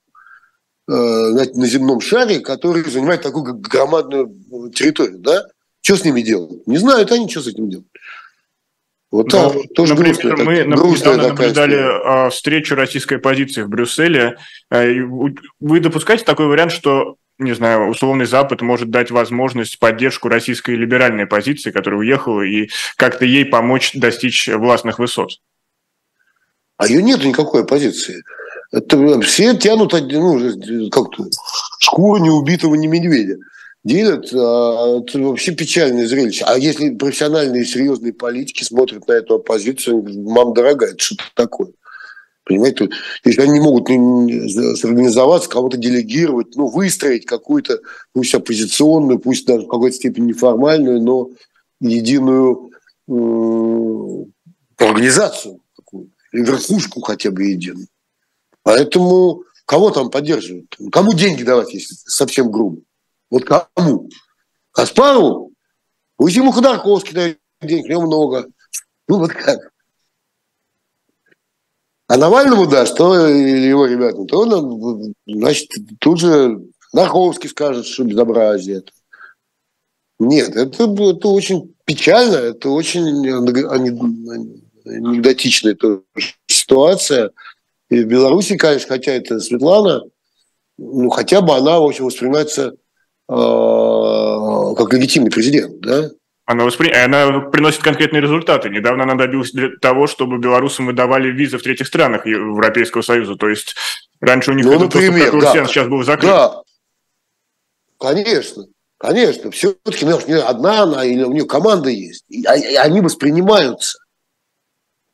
S2: э, на, на земном шаре, который занимает такую громадную территорию, да? Что с ними делать? Не знают они, что с этим делать.
S1: Вот ну, так, тоже например, грустная, мы грустная наблюдали такая встречу российской оппозиции в Брюсселе. Э, вы допускаете такой вариант, что не знаю, условный Запад может дать возможность поддержку российской либеральной позиции, которая уехала, и как-то ей помочь достичь властных высот?
S2: А ее нет никакой оппозиции. Это все тянут ну, как-то шкуру неубитого не медведя. Делят, а, это вообще печальное зрелище. А если профессиональные серьезные политики смотрят на эту оппозицию, мам дорогая, это что такое? Понимаете, если они не могут сорганизоваться, кого-то делегировать, ну, выстроить какую-то, пусть оппозиционную, пусть даже в какой-то степени неформальную, но единую э, организацию, верхушку хотя бы единую. Поэтому кого там поддерживают? Кому деньги давать, если совсем грубо? Вот кому? Каспарову? Пусть ему Ходорковский дает денег, у него много. Ну вот как? А Навальному, да, что его ребятам, то он, значит, тут же Наховский скажет, что безобразие это. Нет, это, это очень печально, это очень анекдотичная ситуация. И в Беларуси, конечно, хотя это Светлана, ну, хотя бы она, в общем, воспринимается как легитимный президент, да?
S1: Она, воспри... она приносит конкретные результаты. Недавно она добилась того, чтобы белорусам выдавали визы в третьих странах Европейского Союза. То есть раньше у них
S2: ну, этот например, доступ
S1: да. сейчас был закрыт.
S2: Да, конечно. Конечно, все-таки ну, не одна она или у нее команда есть. И они воспринимаются.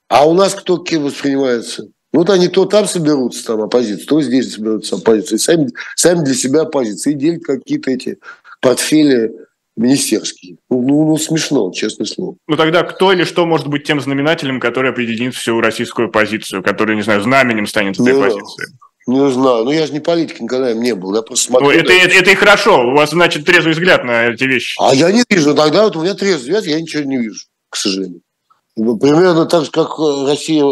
S2: А у нас кто кем воспринимается? Ну, вот они то там соберутся, там, оппозиция, то здесь соберутся оппозиции. Сами, сами для себя оппозиции. И делят какие-то эти портфели министерские. Ну, ну, ну, смешно, честное слово.
S1: Ну, тогда кто или что может быть тем знаменателем, который объединит всю российскую позицию, который, не знаю, знаменем станет этой позиции?
S2: Не знаю. Ну, я же не политик, никогда им не был. Я просто смотрю...
S1: Ну, это, это, это и хорошо. У вас, значит, трезвый взгляд на эти вещи.
S2: А я не вижу. Тогда вот у меня трезвый взгляд, я ничего не вижу, к сожалению. Ну, примерно так же, как Россия,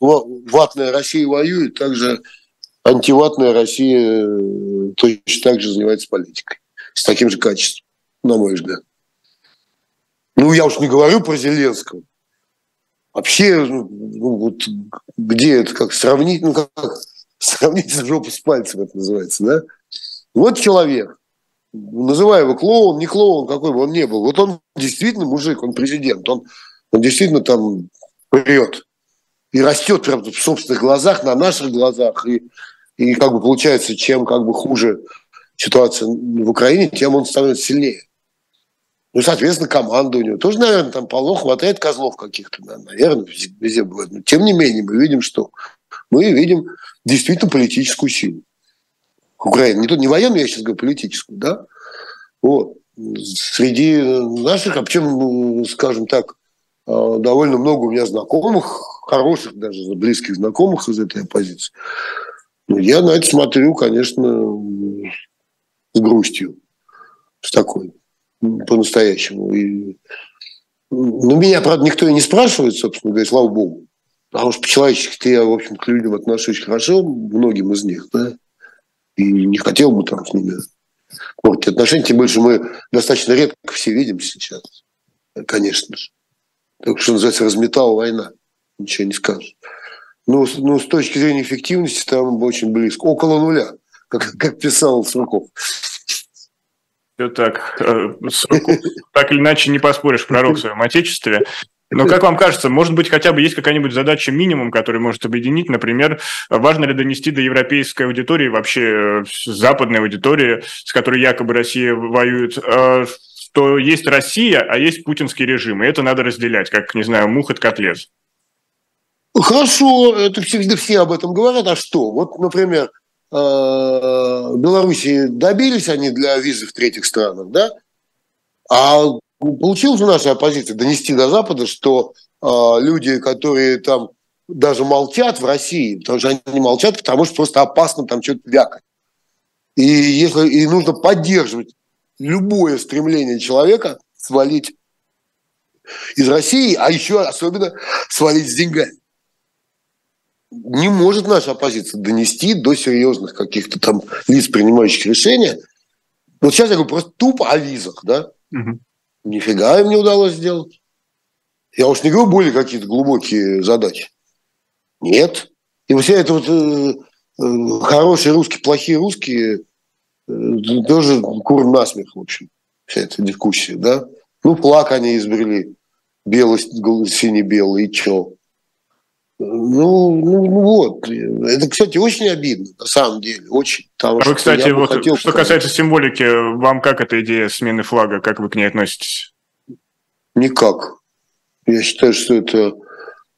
S2: ватная Россия воюет, так же антиватная Россия э, точно так же занимается политикой. С таким же качеством на мой взгляд. Ну, я уж не говорю про Зеленского. Вообще, ну, ну вот где это, как сравнить, ну, как сравнить жопу с пальцем, это называется, да? Вот человек, называя его клоун, не клоун, какой бы он ни был, вот он действительно мужик, он президент, он, он действительно там прет и растет прям в собственных глазах, на наших глазах, и, и как бы получается, чем как бы хуже ситуация в Украине, тем он становится сильнее. Ну, соответственно, команда у него тоже, наверное, там полно хватает козлов каких-то, наверное, везде бывает. Но тем не менее, мы видим, что мы видим действительно политическую силу. Украина. Не, то, не военную, я сейчас говорю, политическую, да? Вот. Среди наших, а причем, ну, скажем так, а, довольно много у меня знакомых, хороших даже, близких знакомых из этой оппозиции. Но я на это смотрю, конечно, с грустью, с такой по-настоящему. И, ну, меня, правда, никто и не спрашивает, собственно говоря, слава богу. Потому что по-человечески я, в общем, к людям отношусь хорошо, многим из них, да, и не хотел бы там с ними портить отношения, тем больше мы достаточно редко все видимся сейчас, конечно же. Так что называется, разметала война, ничего не скажешь. Но, но с точки зрения эффективности там очень близко, около нуля, как, как писал Сурков.
S1: Все так. Э, так или иначе не поспоришь, пророк в своем отечестве. Но как вам кажется, может быть, хотя бы есть какая-нибудь задача минимум, которая может объединить? Например, важно ли донести до европейской аудитории, вообще э, западной аудитории, с которой якобы Россия воюет, э, что есть Россия, а есть путинский режим, и это надо разделять, как, не знаю, мух от котлет.
S2: Хорошо, это всегда все об этом говорят, а что? Вот, например, Э, Белоруссии добились они для визы в третьих странах, да? А получилась наша оппозиция донести до Запада, что э, люди, которые там даже молчат в России, потому что они молчат, потому что просто опасно там что-то вякать. И, если, и нужно поддерживать любое стремление человека свалить из России, а еще особенно свалить с деньгами. Не может наша оппозиция донести до серьезных каких-то там лиц, принимающих решения. Вот сейчас я говорю просто тупо о визах, да? Угу. Нифига им не удалось сделать. Я уж не говорю более какие-то глубокие задачи. Нет. И вся эта вот э, э, хорошие русские, плохие русские, э, тоже кур насмех, в общем, вся эта дискуссия, да? Ну, флаг они изобрели, белый, синий-белый, и чё? Ну, ну, ну вот. Это, кстати, очень обидно, на самом деле, очень.
S1: А вы, кстати, вот, хотел что касается символики, вам как эта идея смены флага, как вы к ней относитесь?
S2: Никак. Я считаю, что это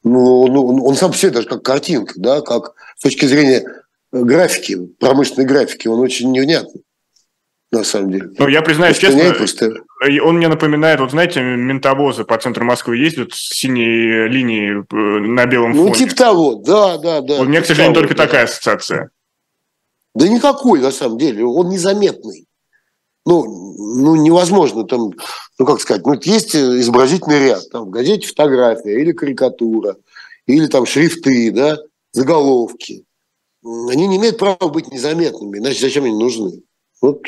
S2: ну, ну, он сам по себе даже как картинка, да, как с точки зрения графики, промышленной графики, он очень невнятный на самом деле.
S1: Ну, я признаюсь честно, просто... он мне напоминает, вот знаете, ментовозы по центру Москвы ездят с синей линией э, на белом
S2: ну, фоне. Ну, типа того, да, да, да.
S1: У меня, к сожалению, того, только да. такая ассоциация.
S2: Да никакой, на самом деле, он незаметный. Ну, ну, невозможно там, ну, как сказать, ну, есть изобразительный ряд, там, в газете фотография или карикатура, или там шрифты, да, заголовки. Они не имеют права быть незаметными, иначе зачем они нужны? Вот.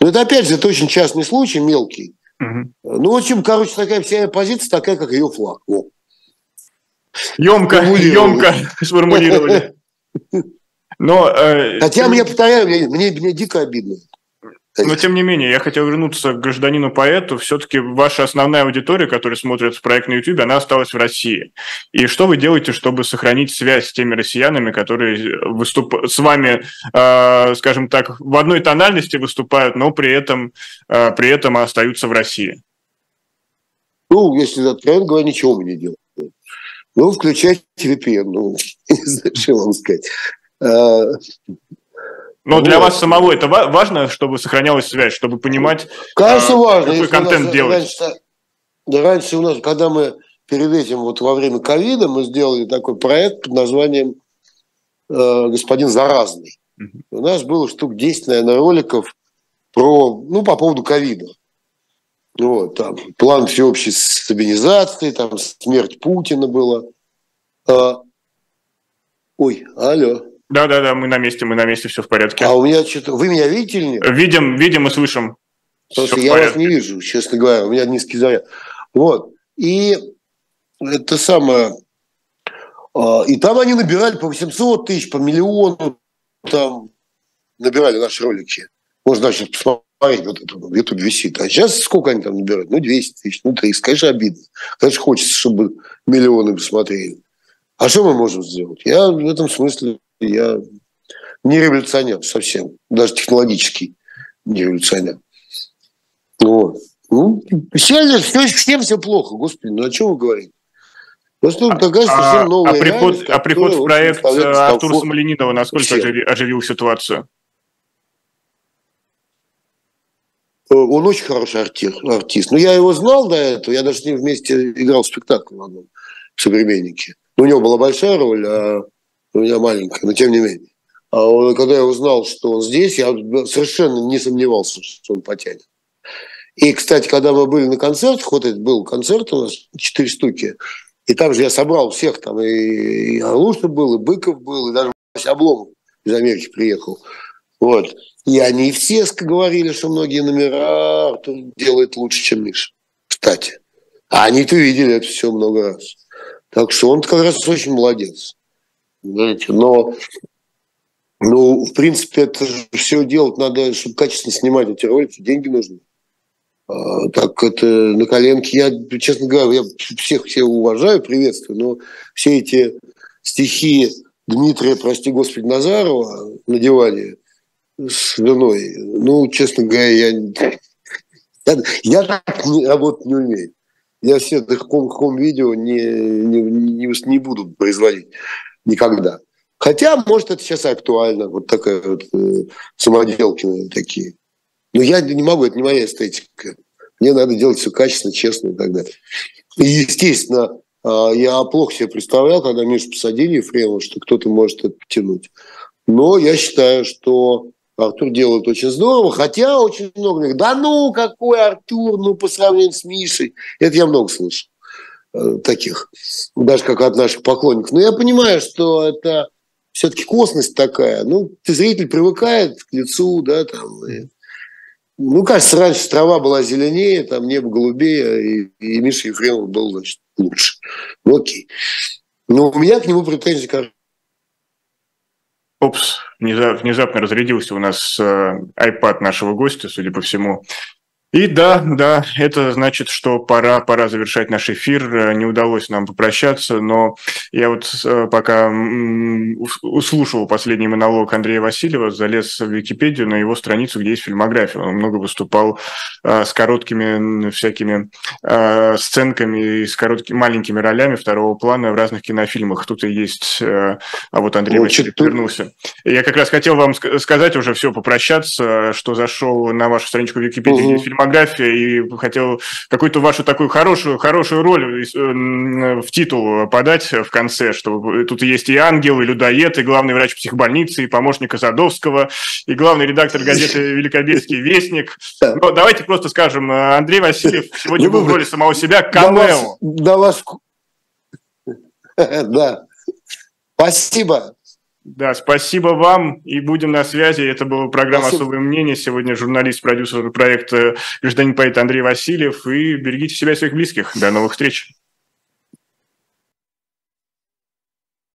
S2: Но это, опять же, это очень частный случай, мелкий. Угу. Ну, в общем, короче, такая вся позиция такая, как ее флаг. О.
S1: Емко, емко сформулировали.
S2: Но, э, Хотя, мне, повторяю, мне, мне, мне дико обидно.
S1: Но тем не менее, я хотел вернуться к гражданину-поэту. Все-таки ваша основная аудитория, которая смотрит проект на YouTube, она осталась в России. И что вы делаете, чтобы сохранить связь с теми россиянами, которые выступ... с вами, э, скажем так, в одной тональности выступают, но при этом, э, при этом остаются в России?
S2: Ну, если откровенно говоря, ничего мы не делаем. Ну, включать VPN, ну, не знаю, что вам сказать.
S1: Но вот. для вас самого это важно, чтобы сохранялась связь, чтобы понимать,
S2: Конечно, а, важно. какой контент делать? Раньше, да, раньше у нас, когда мы перед этим, вот во время ковида, мы сделали такой проект под названием э, «Господин Заразный». Угу. У нас было штук 10, наверное, роликов про, ну, по поводу ковида. Вот, там, план всеобщей стабилизации, там, смерть Путина была. А, ой, алло.
S1: Да, да, да, мы на месте, мы на месте, все в порядке.
S2: А у меня что-то. Вы меня видите или нет?
S1: Видим, видим и слышим.
S2: Потому что я порядке. вас не вижу, честно говоря. У меня низкий заряд. Вот. И это самое. А, и там они набирали по 800 тысяч, по миллиону. Там набирали наши ролики. Можно даже посмотреть, вот это в YouTube висит. А сейчас сколько они там набирают? Ну, 200 тысяч, ну, 300. Конечно, обидно. Конечно, хочется, чтобы миллионы посмотрели. А что мы можем сделать? Я в этом смысле я не революционер совсем, даже технологический не революционер. Вот. Ну, все, все, всем все плохо, господи, ну о чем вы говорите?
S1: Просто а, такая совсем новая а приход, а приход в проект э, Артура Смоленинова насколько оживил, оживил ситуацию?
S2: Э, он очень хороший артист, артист. Но я его знал до этого, я даже с ним вместе играл в спектакле в одном «Современнике». Но у него была большая роль, а у меня маленькая, но тем не менее. А он, когда я узнал, что он здесь, я совершенно не сомневался, что он потянет. И, кстати, когда мы были на концертах, вот это был концерт у нас, четыре штуки, и там же я собрал всех, там и, и Алуша был, и Быков был, и даже Обломов из Америки приехал. Вот. И они все говорили, что многие номера Артур делает лучше, чем Миша. Кстати. А они-то видели это все много раз. Так что он как раз очень молодец. Знаете, но ну, в принципе, это все делать надо, чтобы качественно снимать эти ролики, деньги нужны. А, так это на коленке. Я, честно говоря, я всех всех уважаю, приветствую, но все эти стихи Дмитрия, прости господи, Назарова на диване с женой, ну, честно говоря, я, я, я так не, работать не умею. Я все это хом-видео не, не, не, не буду производить никогда. Хотя, может, это сейчас актуально, вот такая вот э, самоделкины такие. Но я не могу, это не моя эстетика. Мне надо делать все качественно, честно и так далее. И, естественно, а, я плохо себе представлял, когда Мишу посадили Ефремова, что кто-то может это потянуть. Но я считаю, что Артур делает очень здорово, хотя очень много говорит, да ну, какой Артур, ну, по сравнению с Мишей. Это я много слышал э, таких, даже как от наших поклонников. Но я понимаю, что это все-таки косность такая. Ну, ты зритель привыкает к лицу, да, там. И, ну, кажется, раньше трава была зеленее, там небо голубее, и, и Миша Ефремов был, значит, лучше. Ну, окей. Но у меня к нему претензий, кажется,
S1: Опс, внезапно разрядился у нас э, iPad нашего гостя, судя по всему. И да, да, это значит, что пора, пора завершать наш эфир. Э, не удалось нам попрощаться, но я вот э, пока услышал последний монолог Андрея Васильева, залез в Википедию на его страницу, где есть фильмография. Он много выступал э, с короткими всякими сценками и с короткими маленькими ролями второго плана в разных кинофильмах. Тут и есть, а вот Андрей Ой, Васильев вернулся. Я как раз хотел вам сказать уже все, попрощаться, что зашел на вашу страничку Википедии, угу. где есть фильмография, фильмография и хотел какую-то вашу такую хорошую, хорошую роль э, в титул подать в конце, что тут есть и ангел, и людоед, и главный врач психбольницы, и помощник Азадовского, и главный редактор газеты «Великобельский вестник». Но давайте просто скажем, Андрей Васильев сегодня был в роли самого себя камео.
S2: Да вас... Да. Спасибо.
S1: Да, спасибо вам и будем на связи. Это была программа спасибо. «Особое мнение». Сегодня журналист, продюсер проекта «Гражданин поэт» Андрей Васильев. И берегите себя и своих близких. До новых встреч.